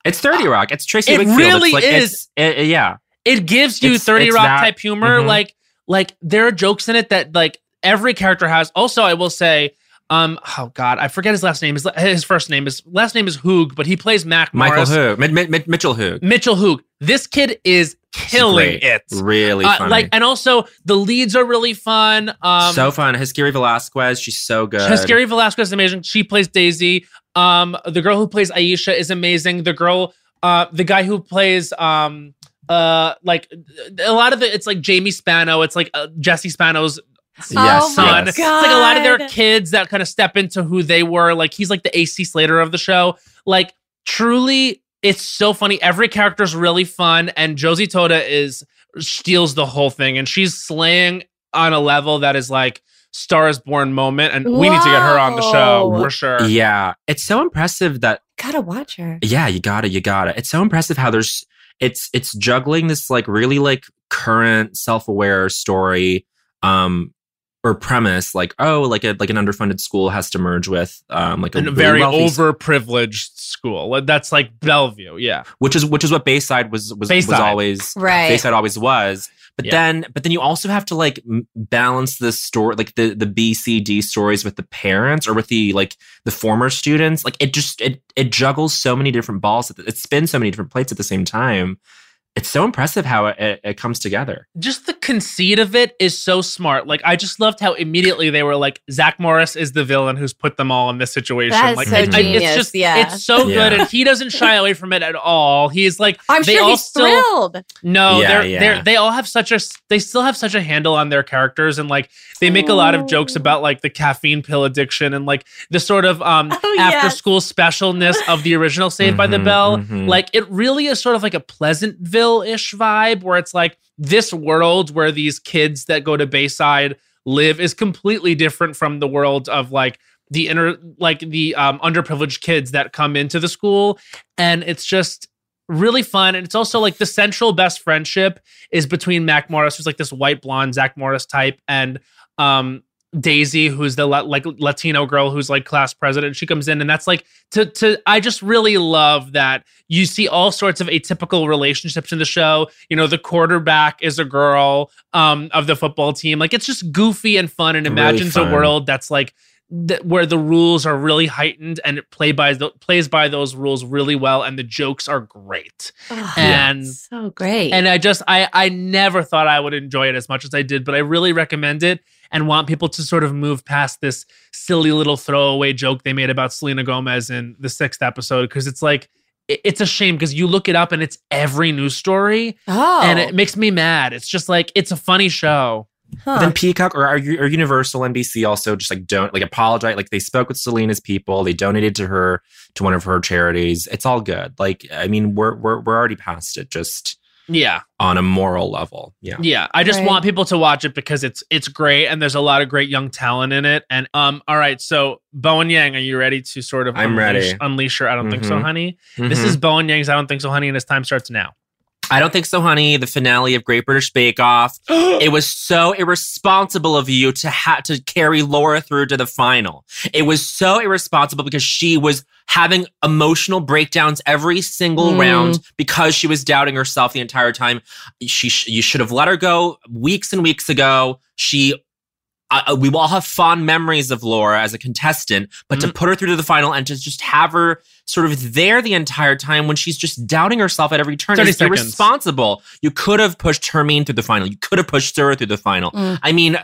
it's 30 Rock. It's Tracey It Wigfield. really it's like, is. It's, it- yeah. it gives you It's- 30 it's rock that- type humor Mhm. like like there are jokes in it that like every character has also i will say um oh god i forget his last name his, his first name is last name is hoog but he plays mac Michael Morris. Hoog. Mi- Mi- Mi- Mitchell Hoog. mitchell hoog this kid is killing Great. it Really Uh, like and also the leads are really fun um so fun. Haskiri Velazquez. She's so good. Scary Velazquez is amazing. She plays Daisy. Um, the girl who plays Aisha is amazing. The girl, uh, the guy who plays um, uh, like a lot of the, it's like Jamie Spano. It's like uh, Jesse Spano's Yes, oh my son. yes. It's like a lot of their kids that kind of step into who they were. Like he's like the AC Slater of the show. Like truly, it's so funny. Every character is really fun, and Josie Totah is steals the whole thing, and she's slaying on a level that is like Star is Born moment, and we need to get her on the show for sure. Yeah. It's so impressive that Gotta watch her. yeah, you got it, you got it. It's so impressive how there's it's it's juggling this like really like current self-aware story um or premise like oh like a like an underfunded school has to merge with um like a really very wealthy- overprivileged school. Like, That's like Bellevue. Yeah. which is which is what Bayside was was was always Right. Bayside always was. But Yeah. then but then you also have to like balance the story like the the B C D stories with the parents or with the like the former students. Like it just it it juggles so many different balls. It spins so many different plates at the same time. It's so impressive how it, it, it comes together. just the conceit of it is so smart. Like I just loved how immediately they were like Zach Morris is the villain who's put them all in this situation. That's like so I- I- genius, it's just yeah. it's so Yeah. good, and he doesn't shy away from it at all. He's like I'm they sure all he's still thrilled. no, Yeah, they're yeah. they're they all have such a they still have such a handle on their characters, and like they make a lot of jokes about like the caffeine pill addiction and like the sort of um Oh, after yes. school specialness of the original Saved by the Mhm, Bell. mhm. Like it really is sort of like a Pleasantville ish vibe where it's like this world where these kids that go to Bayside live is completely different from the world of like the inner like the um underprivileged kids that come into the school. And it's just really fun. And it's also like the central best friendship is between Mac Morris who's like this white blonde Zach Morris type and um Daisy who's the like Latino girl who's like class president she comes in and that's like to to I just really love that you see all sorts of atypical relationships in the show you know the quarterback is a girl um of the football team like it's just goofy and fun and Really imagines fun. a world that's like th- where the rules are really heightened and it play by the, plays by those rules really well and the jokes are great Oh, and so great. and I just I I never thought I would enjoy it as much as I did, but I really recommend it and want people to sort of move past this silly little throwaway joke they made about Selena Gomez in the sixth episode because it's like it's a shame because you look it up and it's every news story oh, and it oh. makes me mad. It's just like it's a funny show. huh. Then Peacock or, or or Universal NBC also just like don't like apologize. Like they spoke with Selena's people. They donated to her to one of her charities. It's all good. Like I mean, we're we're we're already past it. Just Yeah. on a moral level. Yeah. Yeah, I just Right. want people to watch it because it's it's great and there's a lot of great young talent in it. And um, all right, so Bowen Yang, are you ready to sort of I'm unleash, ready. unleash your I don't think so, Mhm. honey? This Mhm. is Bowen Yang's I don't think so, honey, and his time starts now. I don't think so, honey. The finale of Great British Bake Off. it was so irresponsible of you to have to carry Laura through to the final. It was so irresponsible because she was having emotional breakdowns every single Mm. round because she was doubting herself the entire time. She sh- you should have let her go weeks and weeks ago. She uh, we all have fond memories of Laura as a contestant, but to put her through to the final and to just have her sort of there the entire time when she's just doubting herself at every turn 30 is seconds. irresponsible. You could have pushed Hermine through the final. You could have pushed Sarah through the final. Mm. I mean,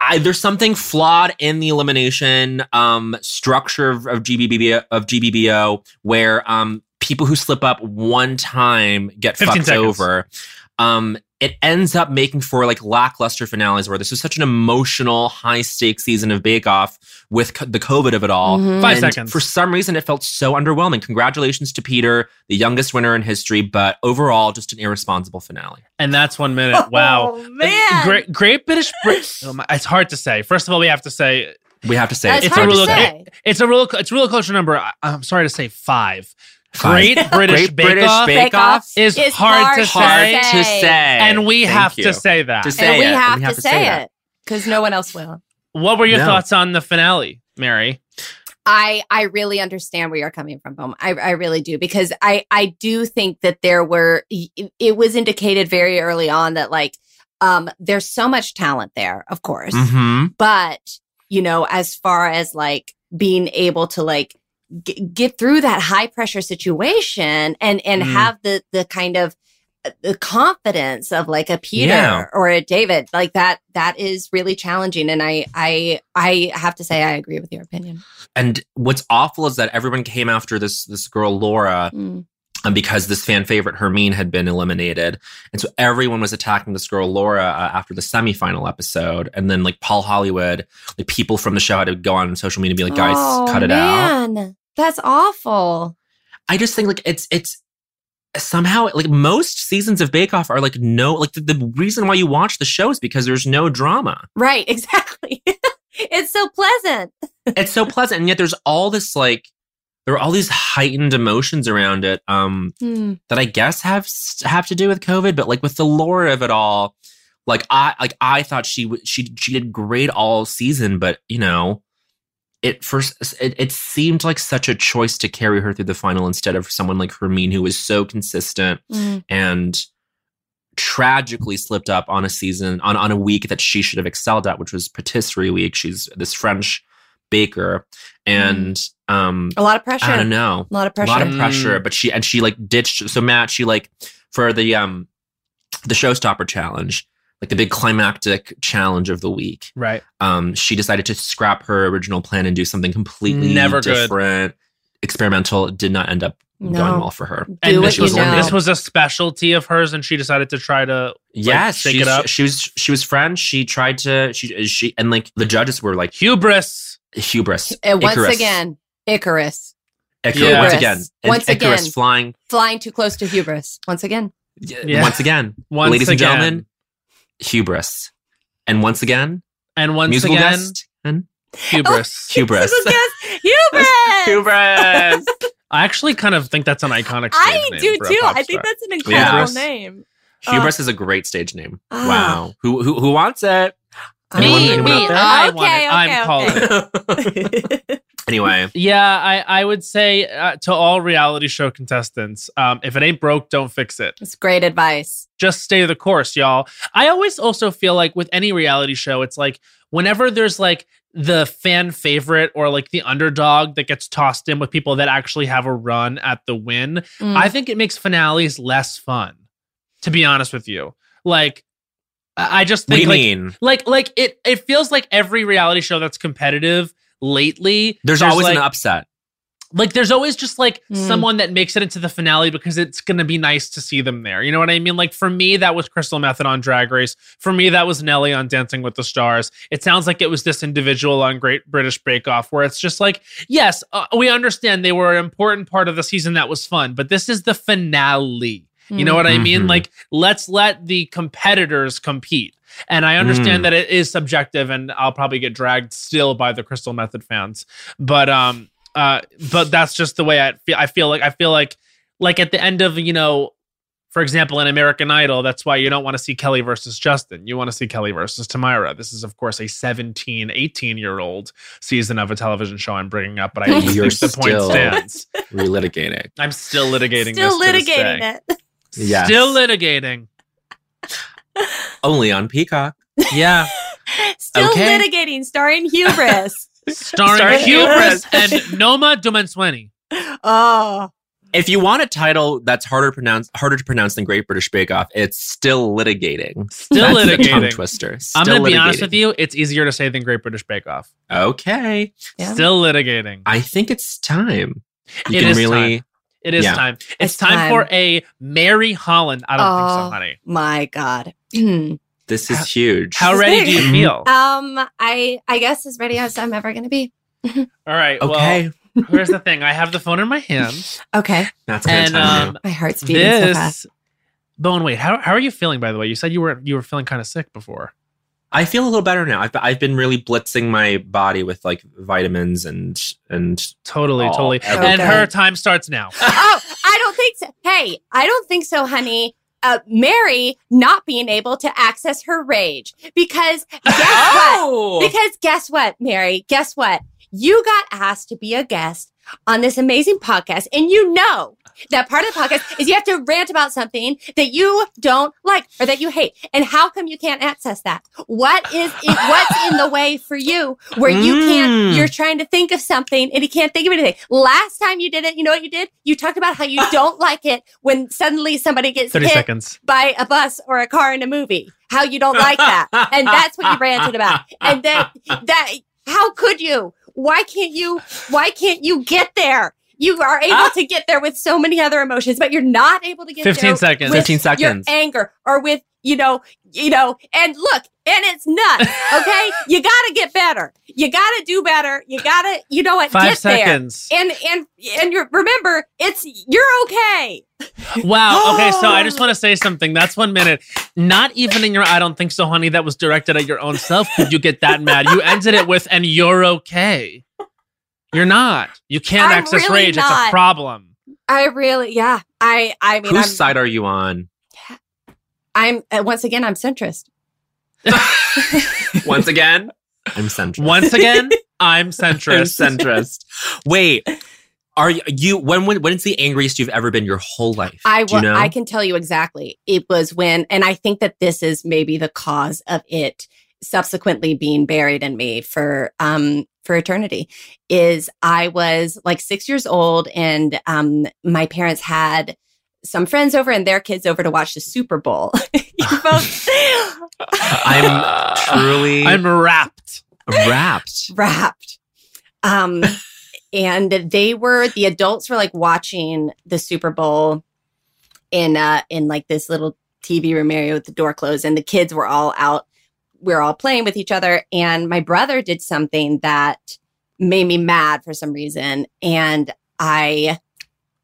I, there's something flawed in the elimination um, structure of, of GBBO of GBBO where um, people who slip up one time get fucked seconds. over. Um, it ends up making for like lackluster finales where this was such an emotional, high stakes season of Bake Off with co- the COVID of it all. Mhm. Five And seconds. For some reason, it felt so underwhelming. Congratulations to Peter, the youngest winner in history, but overall, just an irresponsible finale. and that's one minute. Wow. Oh, man. Great, great British. Brit- oh my- it's hard to say. First of all, we have to say We have to say That's it's hard a to roller. say. it- it's a roller. It's a roller coaster number. I, I'm sorry to say five. Five. Great British Great Bake British Off, Bake Off is It's hard, to hard say, to say. and we Thank have you. to say that. To say and we it. have, We to, say, that. it because no one else will. What were your No. thoughts on the finale, Mary? I I really understand where you're coming from, Home. I I really do because I I do think that there were it, it was indicated very early on that like um there's so much talent there, of course, Mm-hmm. but you know as far as like being able to like g- get through that high pressure situation and and Mm. have the the kind of uh, the confidence of like a Peter Yeah. or a David like that that is really challenging and I I I have to say I agree with your opinion. And what's awful is that everyone came after this this girl Laura Mm. um, because this fan favorite Hermine had been eliminated, and so everyone was attacking this girl Laura uh, after the semifinal episode. And then like Paul Hollywood, like people from the show had to go on social media and be like, "Guys, Oh, cut it out." That's awful. I just think like it's it's somehow like most seasons of Bake Off are like no like the, the reason why you watch the show is because there's no drama. Right, exactly. it's so pleasant. it's so pleasant and yet there's all this like there are all these heightened emotions around it um Hmm. that i guess have have to do with covid but like with the lore of it all like i like i thought she w- she she did great all season but you know it first it, it seemed like such a choice to carry her through the final instead of someone like hermine who was so consistent Mm. and tragically slipped up on a season on, on a week that she should have excelled at which was patisserie week. She's this french baker and um A lot of pressure. i don't know. A lot of pressure a lot of pressure. but she and she like ditched so matt she like for the um the showstopper challenge like the big climactic challenge of the week Right. um she decided to scrap her original plan and do something completely Never good. different experimental It did not end up going well for her Do and what this you was know. this was a specialty of hers, and she decided to try to. Yes, shake she's- it up. She was she was French. She tried to she she and like the judges were like Hubris. hubris. And once Icarus. again, Icarus Icarus, Yeah. once again, Once Icarus again. flying flying too close to hubris. Once again. Yeah. once again, Once ladies and gentlemen, hubris, and once again, And once musical again, guest and hubris. hubris. hubris. hubris. I actually kind of think that's an iconic. I stage name do for a too. pop I think that's an incredible Hubris. name. hubris is a great stage name. Ah. Wow, who who who wants it? Me, me, anyone out there? I Okay, want it. I'm okay, calling. okay. anyway, Yeah, I, I would say uh, to all reality show contestants, um, if it ain't broke, don't fix it. It's great advice. Just stay the course, y'all. I always also feel like with any reality show, it's like whenever there's like the fan favorite or like the underdog that gets tossed in with people that actually have a run at the win, Mm. I think it makes finales less fun. To be honest with you, like I I just what do think you like mean? like like it it feels like every reality show that's competitive lately There's, always like, an upset. like there's always just like Mm. someone that makes it into the finale because it's gonna be nice to see them there. You know what I mean? Like for me, that was Crystal Methyd on Drag Race. For me, that was Nelly on Dancing with the Stars. It sounds like it was this individual on Great British Bake Off, where it's just like, yes, uh, we understand they were an important part of the season that was fun, but this is the finale. You know what I mean? Mhm. Like, let's let the competitors compete. And I understand Mm. that it is subjective, and I'll probably get dragged still by the Crystal Methyd fans. But um, uh, but that's just the way I feel. I feel like I feel like like at the end of you know, for example, in American Idol, that's why you don't want to see Kelly versus Justin. You want to see Kelly versus Tamyra. This is of course a 17, 18 year old season of a television show I'm bringing up, but I think You're the point still- stands. Relitigating. I'm still litigating. Still this to this litigating day. it. Yes. Still litigating. Only on Peacock. Yeah. Still Okay. litigating, starring hubris. Starring Starring Hubris Hubris. and Noma Dumezweni. oh, ah. If you want a title that's harder to pronounce, harder to pronounce than Great British Bake Off, it's still litigating. Still That's the tongue litigating. twister. I'm gonna be honest with you. It's easier to say than Great British Bake Off. Okay, Yeah. Still litigating. I think it's time. You It can is really. It is Yeah. time. It's, It's time, time. for a Mary Holland. I don't think Oh. so, honey. My God. This is huge. How ready do you feel? Um, I I guess as ready as I'm ever gonna be. All right. okay, Well, here's the thing. I have the phone in my hand, Okay. that's gonna and um, My heart's beating so fast. this. Bowen, wait. How how are you feeling? By the way, you said you were you were feeling kind of sick before. I feel a little better now. I've I've been really blitzing my body with like vitamins and and Totally, Oh, totally. okay. And her time starts now. oh, I don't think so. Hey, I don't think so, honey. Uh, Mary not being able to access her rage because guess what? oh, Because guess what, Mary? Guess what? You got asked to be a guest on this amazing podcast, and you know that part of the podcast is you have to rant about something that you don't like or that you hate. And how come you can't access that? What is it? What's in the way for you where you can't? Mm. You're trying to think of something and you can't think of anything. Last time you did it, you know what you did? You talked about how you don't like it when suddenly somebody gets Thirty hit seconds. by a bus or a car in a movie. How you don't like that. And that's what you ranted about. And then that how could you? Why can't you why can't you get there? You are able Ah. to get there with so many other emotions, but you're not able to get 15 there seconds. with 15 seconds. your anger or with, you know, you know, and look, and it's nuts. Okay? you gotta get better. You gotta do better. You gotta, you know what, Five get seconds. there. And and and you remember, it's you're okay. Wow. Okay, so I just want to say something. That's one minute. Not even in your I don't think so, honey, that was directed at your own self. Could you get that mad? You ended it with, and you're okay. You're not. You can't I'm access really rage. It's a problem. I really, yeah. I I mean whose I'm side are you on? I'm uh, once again I'm centrist. Once again, I'm centrist. Once again, I'm I'm centrist. centrist. Wait, are you, you when when when it's the angriest you've ever been your whole life? I Do you know? I can tell you exactly. It was when, and I think that this is maybe the cause of it subsequently being buried in me for um for eternity. Is I was like six years old, and um my parents had some friends over and their kids over to watch the Super Bowl. You both I'm truly I'm wrapped. wrapped. wrapped. Um, and they were the adults were like watching the Super Bowl in uh in like this little TV room area with the door closed, and the kids were all out. We are all playing with each other, and my brother did something that made me mad for some reason, and I.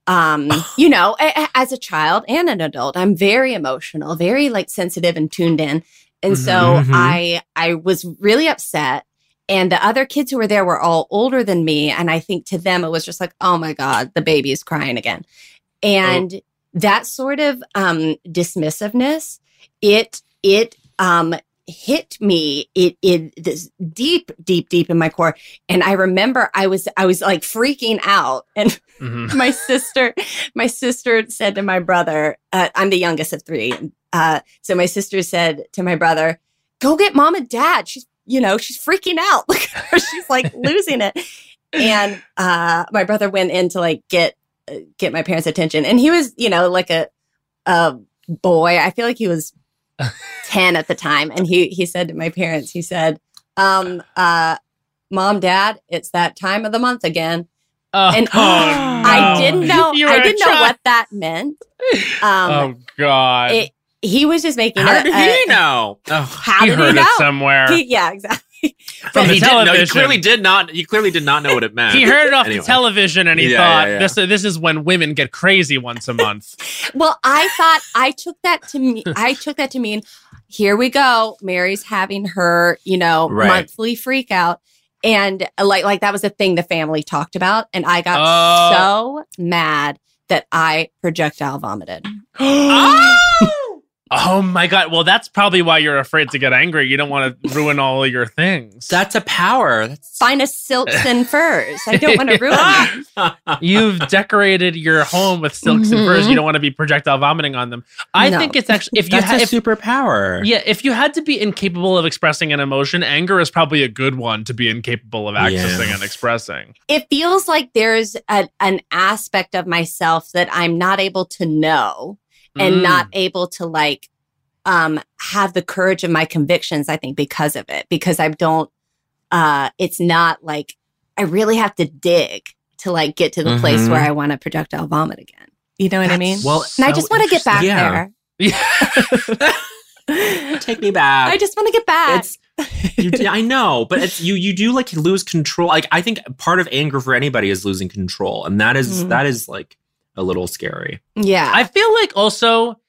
Um, you know, as a child and an adult, I'm very emotional, very like sensitive and tuned in. And so Mhm. I I was really upset and the other kids who were there were all older than me. And I think to them, it was just like, oh my God, the baby is crying again. And that sort of um, dismissiveness, it, it, um, hit me it it this deep deep deep in my core. And i remember i was i was like freaking out. And Mhm. my sister my sister said to my brother uh, i'm the youngest of three. Uh, so my sister said to my brother go get mom and dad. She's you know she's freaking out. Look at her. she's like losing it. And uh, my brother went in to like get uh, get my parents attention. And he was you know like a a boy. I feel like he was 10 at the time and he he said to my parents he said um uh mom dad it's that time of the month again Oh, and no. I didn't know. I didn't know what that meant. Um, oh God. it, he was just making. How a, did a- he know? Oh, How he did heard he know? it somewhere. He- yeah, exactly. From the he didn't. He clearly did not. He clearly did not know what it meant. he heard it off Anyway. the television and he Yeah, thought yeah, yeah. this this is when women get crazy once a month. well, I thought I took that to me. I took that to mean here we go. Mary's having her, you know, Right. monthly freak out. And uh, like like that was a thing the family talked about. And I got Oh. so mad that I projectile vomited. Oh! Oh my god. Well, that's probably why you're afraid to get angry. You don't want to ruin all your things. That's a power. That's Finest silks and furs. I don't want to ruin them. You've decorated your home with silks and furs. Mhm. You don't want to be projectile vomiting on them. I No. think it's actually if you That's had a if, superpower. yeah, if you had to be incapable of expressing an emotion, anger is probably a good one to be incapable of accessing Yeah. and expressing. It feels like there's a, an aspect of myself that I'm not able to know and Mm. not able to like um have the courage of my convictions i think because of it because i don't uh it's not like i really have to dig to like get to the place Mhm. where i want to projectile vomit again you know what i mean Well, and i just want to get back. Yeah. there Take me back. i just want to get back It's you, yeah, I know, but it's you. You do like lose control. Like I think part of anger for anybody is losing control, and that is- Mhm. that is like a little scary. yeah I feel like also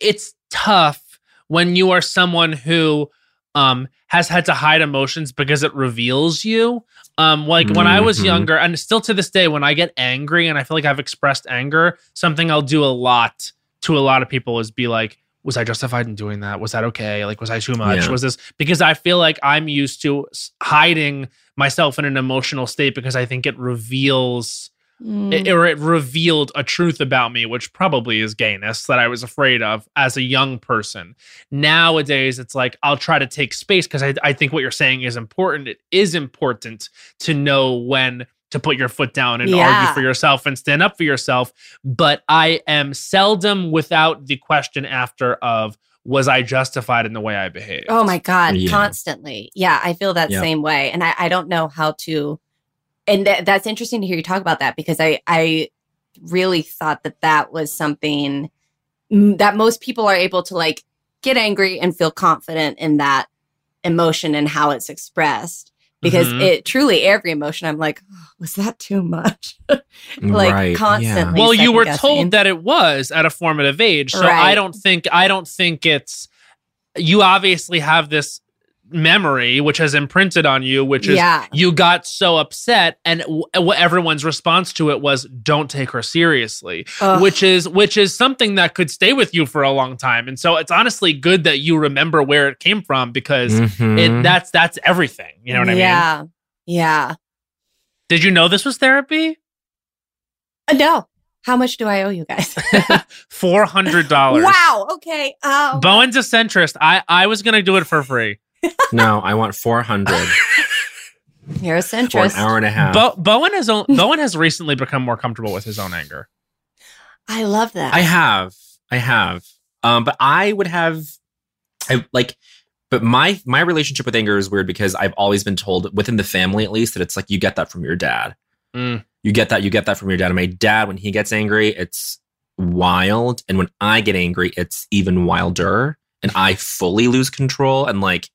it's tough when you are someone who um has had to hide emotions because it reveals you. Um like when I was Mhm. younger and still to this day when I get angry and I feel like I've expressed anger, something I'll do a lot to a lot of people is be like was I justified in doing that? Was that okay? Like was I too much? Yeah. Was this because I feel like I'm used to hiding myself in an emotional state because I think it reveals Mm. it, or it revealed a truth about me, which probably is gayness that I was afraid of as a young person. Nowadays, it's like I'll try to take space because I, I think what you're saying is important. It is important to know when to put your foot down and Yeah. argue for yourself and stand up for yourself. But I am seldom without the question after of, was I justified in the way I behaved? Oh my God, Yeah. constantly. Yeah, I feel that Yeah. same way. And I, I don't know how to, and th- that's interesting to hear you talk about that because I, I really thought that that was something that most people are able to like get angry and feel confident in that emotion and how it's expressed. Because Mhm. it truly, every emotion, I'm like, oh, was that too much? Like, right. constantly. well you were second-guessing. told that it was at a formative age so i don't think i don't think it's you obviously have this memory which has imprinted on you which is Yeah. you got so upset and w- what everyone's response to it was don't take her seriously Ugh. which is which is something that could stay with you for a long time and so it's honestly good that you remember where it came from because Mhm. it that's that's everything you know what i mean yeah. Yeah. did you know this was therapy Uh, no. How much do I owe you guys? $400 Wow. Okay. Um, Bowen's a centrist. I I was gonna do it for free. No, I want four hundred you're a for an centrist. hour and a half. Bo- Bowen has own, Bowen has recently become more comfortable with his own anger. I love that. I have, I have. Um, but I would have, I like, but my my relationship with anger is weird because I've always been told within the family at least that it's like you get that from your dad. Mm. You get that, you get that from your dad. And my dad, when he gets angry, it's wild, and when I get angry, it's even wilder, and I fully lose control and like.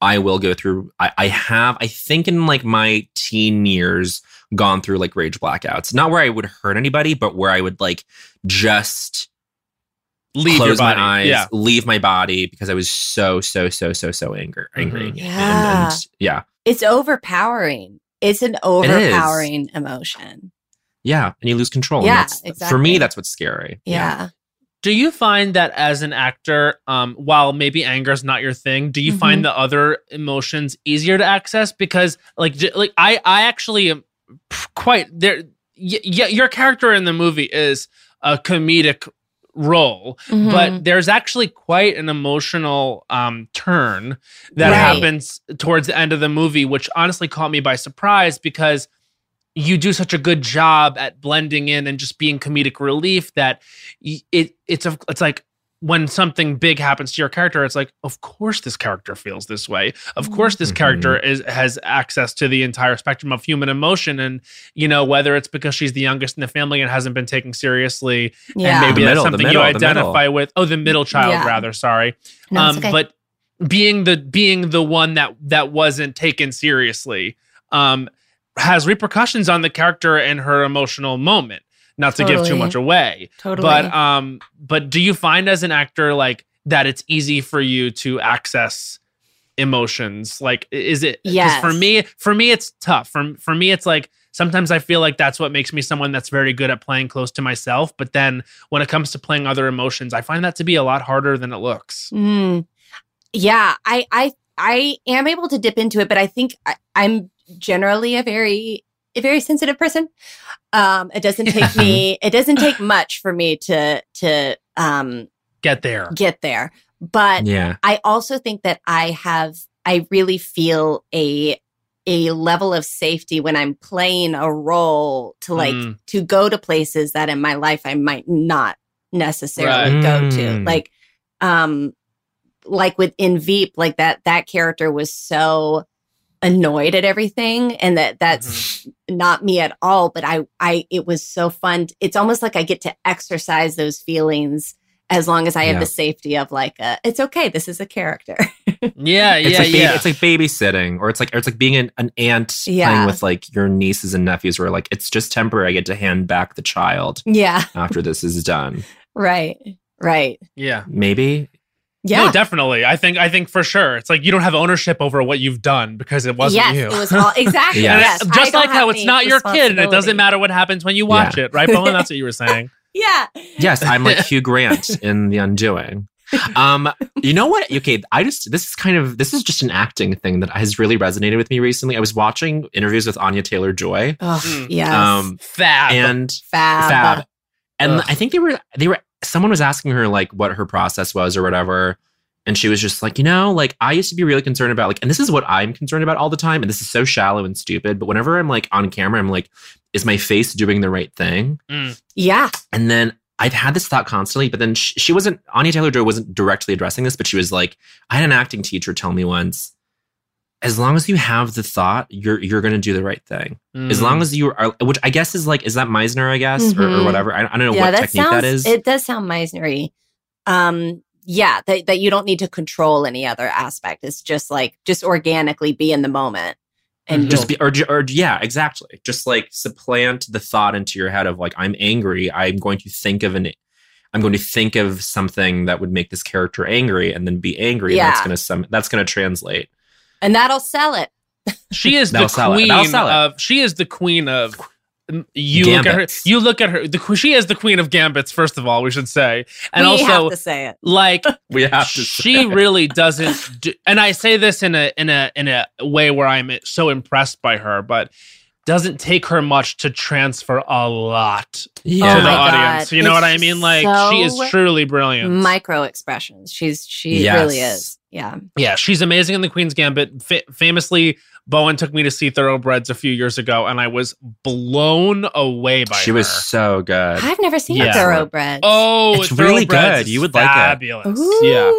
I will go through. I, I have. I think in like my teen years, gone through like rage blackouts. Not where I would hurt anybody, but where I would like just Leave close your body. my eyes, Yeah. leave my body because I was so so so so so angry, angry. Mhm. Yeah. And, and yeah, it's overpowering. It's an overpowering emotion. yeah, and you lose control. Yeah, that's, For me, that's what's scary. Yeah. Do you find that as an actor, um, while maybe anger is not your thing, do you Mhm. find the other emotions easier to access? Because like like I I actually am quite there. Y- yeah, your character in the movie is a comedic role, Mhm. but there's actually quite an emotional um, turn that Right. happens towards the end of the movie, which honestly caught me by surprise because you do such a good job at blending in and just being comedic relief that it it's a, it's like when something big happens to your character, it's like, of course this character feels this way. Of course this Mhm. character is has access to the entire spectrum of human emotion, and you know whether it's because she's the youngest in the family and hasn't been taken seriously, yeah. and maybe The that's middle, something middle, you identify with. Oh, the middle child, Yeah. rather. Sorry, no, um, okay. but being the being the one that that wasn't taken seriously um, has repercussions on the character and her emotional moment. Not to give too much away, totally. but um, but do you find as an actor like that it's easy for you to access emotions? Like, is it? Yes. For me, for me, it's tough. For for me, it's like sometimes I feel like that's what makes me someone that's very good at playing close to myself. But then when it comes to playing other emotions, I find that to be a lot harder than it looks. Mm. Yeah, I I I am able to dip into it, but I think I, I'm generally a very a very sensitive person. Um, it doesn't take me it doesn't take much for me to to um Get there. get there. But Yeah. I also think that I have I really feel a a level of safety when I'm playing a role to like Mm. to go to places that in my life I might not necessarily Right. go to. Mm. Like um like with in Veep, like that that character was so annoyed at everything and that that's mm-hmm. not me at all but i i it was so fun it's almost like i get to exercise those feelings as long as i have the safety of like a, it's okay this is a character Yeah, It's yeah, like baby, yeah. it's like babysitting, or it's like or it's like being an, an aunt Yeah. playing with like your nieces and nephews, where like it's just temporary. I get to hand back the child yeah after this is done. right right yeah. Maybe yeah No, definitely. I think I think for sure. It's like you don't have ownership over what you've done because it wasn't yes you. it was all exactly Yeah. And yes just like how it's not your kid and it doesn't matter what happens when you watch it, right, Bowen? That's what you were saying. yeah yes, I'm like Hugh Grant in The Undoing. Um, you know what? Okay, I just this is kind of this is just an acting thing that has really resonated with me recently. I was watching interviews with Anya Taylor Joy, oh Mm. yes um, Fab. and fab, Fab, and Ugh. I think they were they were someone was asking her like what her process was or whatever. And she was just like, you know, like I used to be really concerned about like, and this is what I'm concerned about all the time. And this is so shallow and stupid. But whenever I'm like on camera, I'm like, is my face doing the right thing? Mm. yeah And then I've had this thought constantly, but then she, she wasn't, Anya Taylor Joy wasn't directly addressing this, but she was like, I had an acting teacher tell me once, as long as you have the thought, you're you're gonna do the right thing. Mm. As long as you are, which I guess is like, is that Meisner? I guess or, or Mhm. whatever. I, I don't know yeah what that technique sounds that is. it does sound meisnery um yeah that, that you don't need to control any other aspect it's just like just organically be in the moment and Mhm. just be or, or yeah exactly just like supplant the thought into your head of like i'm angry i'm going to think of an i'm going to think of something that would make this character angry and then be angry and that's going to some that's going to translate and that'll sell it She is the sell queen That'll sell it. of. She is the queen of. You look at her. Gambits. You look at her. The she is the queen of gambits. First of all, we should say, and we also have to say it like we have to she say. really doesn't. Do, and I say this in a in a in a way where I'm so impressed by her, but doesn't take her much to transfer a lot to yeah the Oh my God. audience. You know what I mean? Like she is truly brilliant. micro expressions she's she Yes. really is yeah Yeah, she's amazing in the Queen's Gambit. Fa- famously, Bowen took me to see Thoroughbreds a few years ago, and I was blown away by she her. was so good i've never seen Yeah. thoroughbred oh, It's really good. You would like it. fabulous. Ooh. Yeah,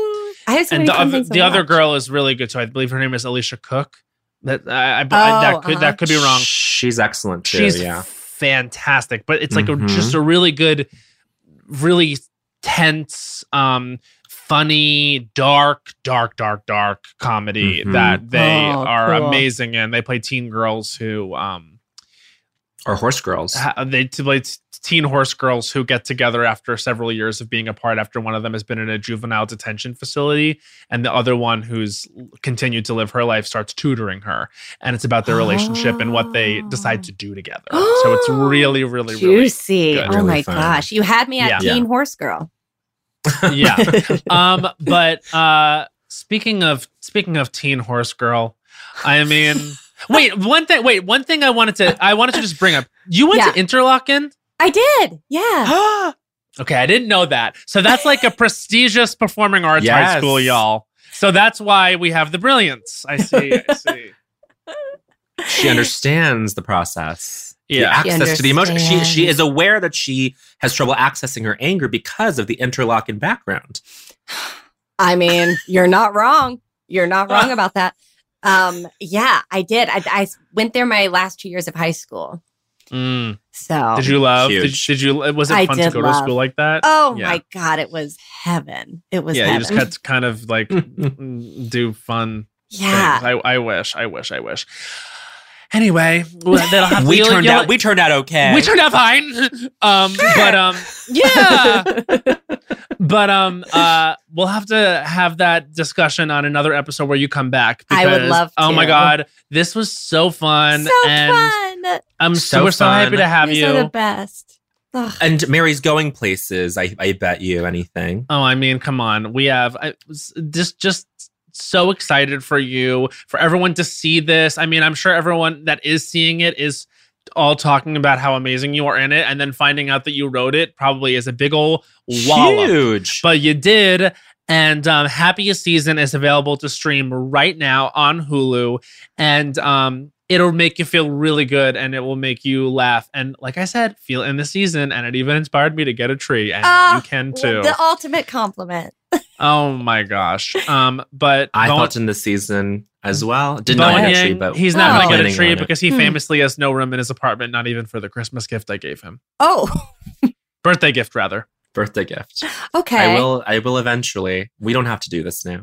i have so and the other things the other girl is really good too. I believe her name is Alicia Cook. That I, I, I- Oh, that could uh-huh. that could be wrong. she's excellent too She's yeah fantastic, but it's like a, Mhm. just a really good, really tense, um, funny, dark, dark, dark, dark comedy Mhm. that they Oh, are cool. amazing in. They play teen girls who um or horse girls ha- they t- play t- teen horse girls who get together after several years of being apart after one of them has been in a juvenile detention facility and the other one who's continued to live her life starts tutoring her and it's about their relationship and what they decide to do together so it's really really really juicy good. oh Really my fun. gosh you had me at Yeah. teen horse girl yeah. Um but uh speaking of speaking of teen horse girl i mean wait one thing wait one thing i wanted to i wanted to just bring up. You went Yeah. to interlochen? I did yeah. Okay i didn't know that. So that's like a prestigious performing arts high school y'all. So that's why we have the brilliance. I see i see. She understands the process Yeah. the access to the emotion she she is aware that she has trouble accessing her anger because of the Interlochen background I mean, you're not wrong. You're not wrong about that. Um, yeah, I did. I, I went there my last two years of high school. Mm. So did you love did, Huge. did you was it I fun to did go to school like that Oh Yeah. my god, it was heaven. It was yeah you just got to kind of like do fun yeah. things. I, I wish, I wish, I wish. Anyway, well, that'll have we you'll- turned out we turned out okay we turned out fine. Um, but um, yeah, but um, uh, we'll have to have that discussion on another episode where you come back. I would because, love Oh my god, this was so fun, so and fun. I'm So we're so happy to have You you. are the best. Ugh. And Mary's going places. I, I bet you anything. Oh, I mean, come on. We have I, just just so excited for you, for everyone to see this. I mean, I'm sure everyone that is seeing it is all talking about how amazing you are in it, and then finding out that you wrote it probably is a big ol' wallop. Huge. But you did. And um, Happiest Season is available to stream right now on Hulu. And um, it'll make you feel really good and it will make you laugh. And like I said, feel in the season. And it even inspired me to get a tree. And Ah, you can too. The ultimate compliment. Oh my gosh. Um, but I Bowen- felt in the season as well. Did Bowen not get a tree, but he's not going to get a tree because he Hmm. famously has no room in his apartment, not even for the Christmas gift I gave him. Oh, Birthday gift, rather. birthday gift. okay. I will. I will eventually. We don't have to do this now.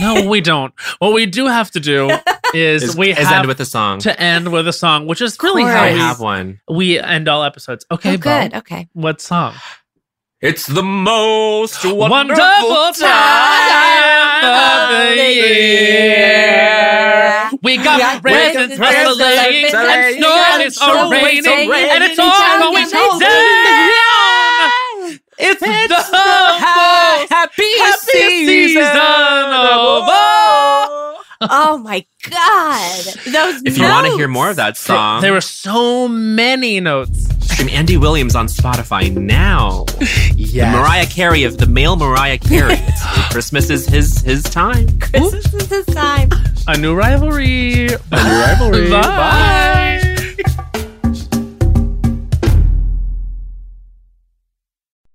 No, we don't. What we do have to do is, Is, we is have end with a song. to end with a song, which is really how we, have one. we end all episodes. Okay, oh, good. Bo, Okay. what song? It's the most wonderful, Wonderful time of the year. We got Yeah, presents, presents, rustling, presents, and snow and is snow is raining, a-raining, and it's all it's going all down. It's, the most happy happiest season of all. Oh my God. Those If you want to hear more of that song, There were so many notes. stream Andy Williams on Spotify now. Yes. The Mariah Carey of the male Mariah Carey. Christmas is his his time. Christmas is this time. A new rivalry. A new rivalry. Bye.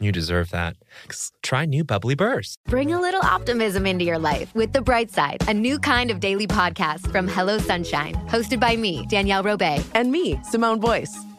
You deserve that. Try new Bubly Burst. Bring a little optimism into your life with The Bright Side, a new kind of daily podcast from Hello Sunshine, hosted by me, Danielle Robay. And me, Simone Boyce.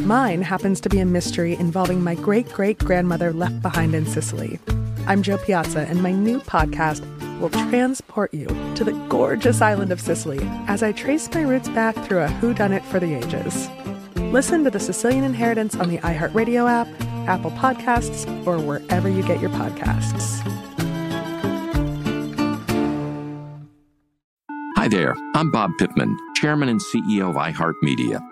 Mine happens to be a mystery involving my great great grandmother left behind in Sicily. I'm Jo Piazza, and my new podcast will transport you to the gorgeous island of Sicily as I trace my roots back through a whodunit for the ages. Listen to The Sicilian Inheritance on the iHeartRadio app, Apple Podcasts, or wherever you get your podcasts. Hi there, I'm Bob Pittman, Chairman and CEO of iHeartMedia.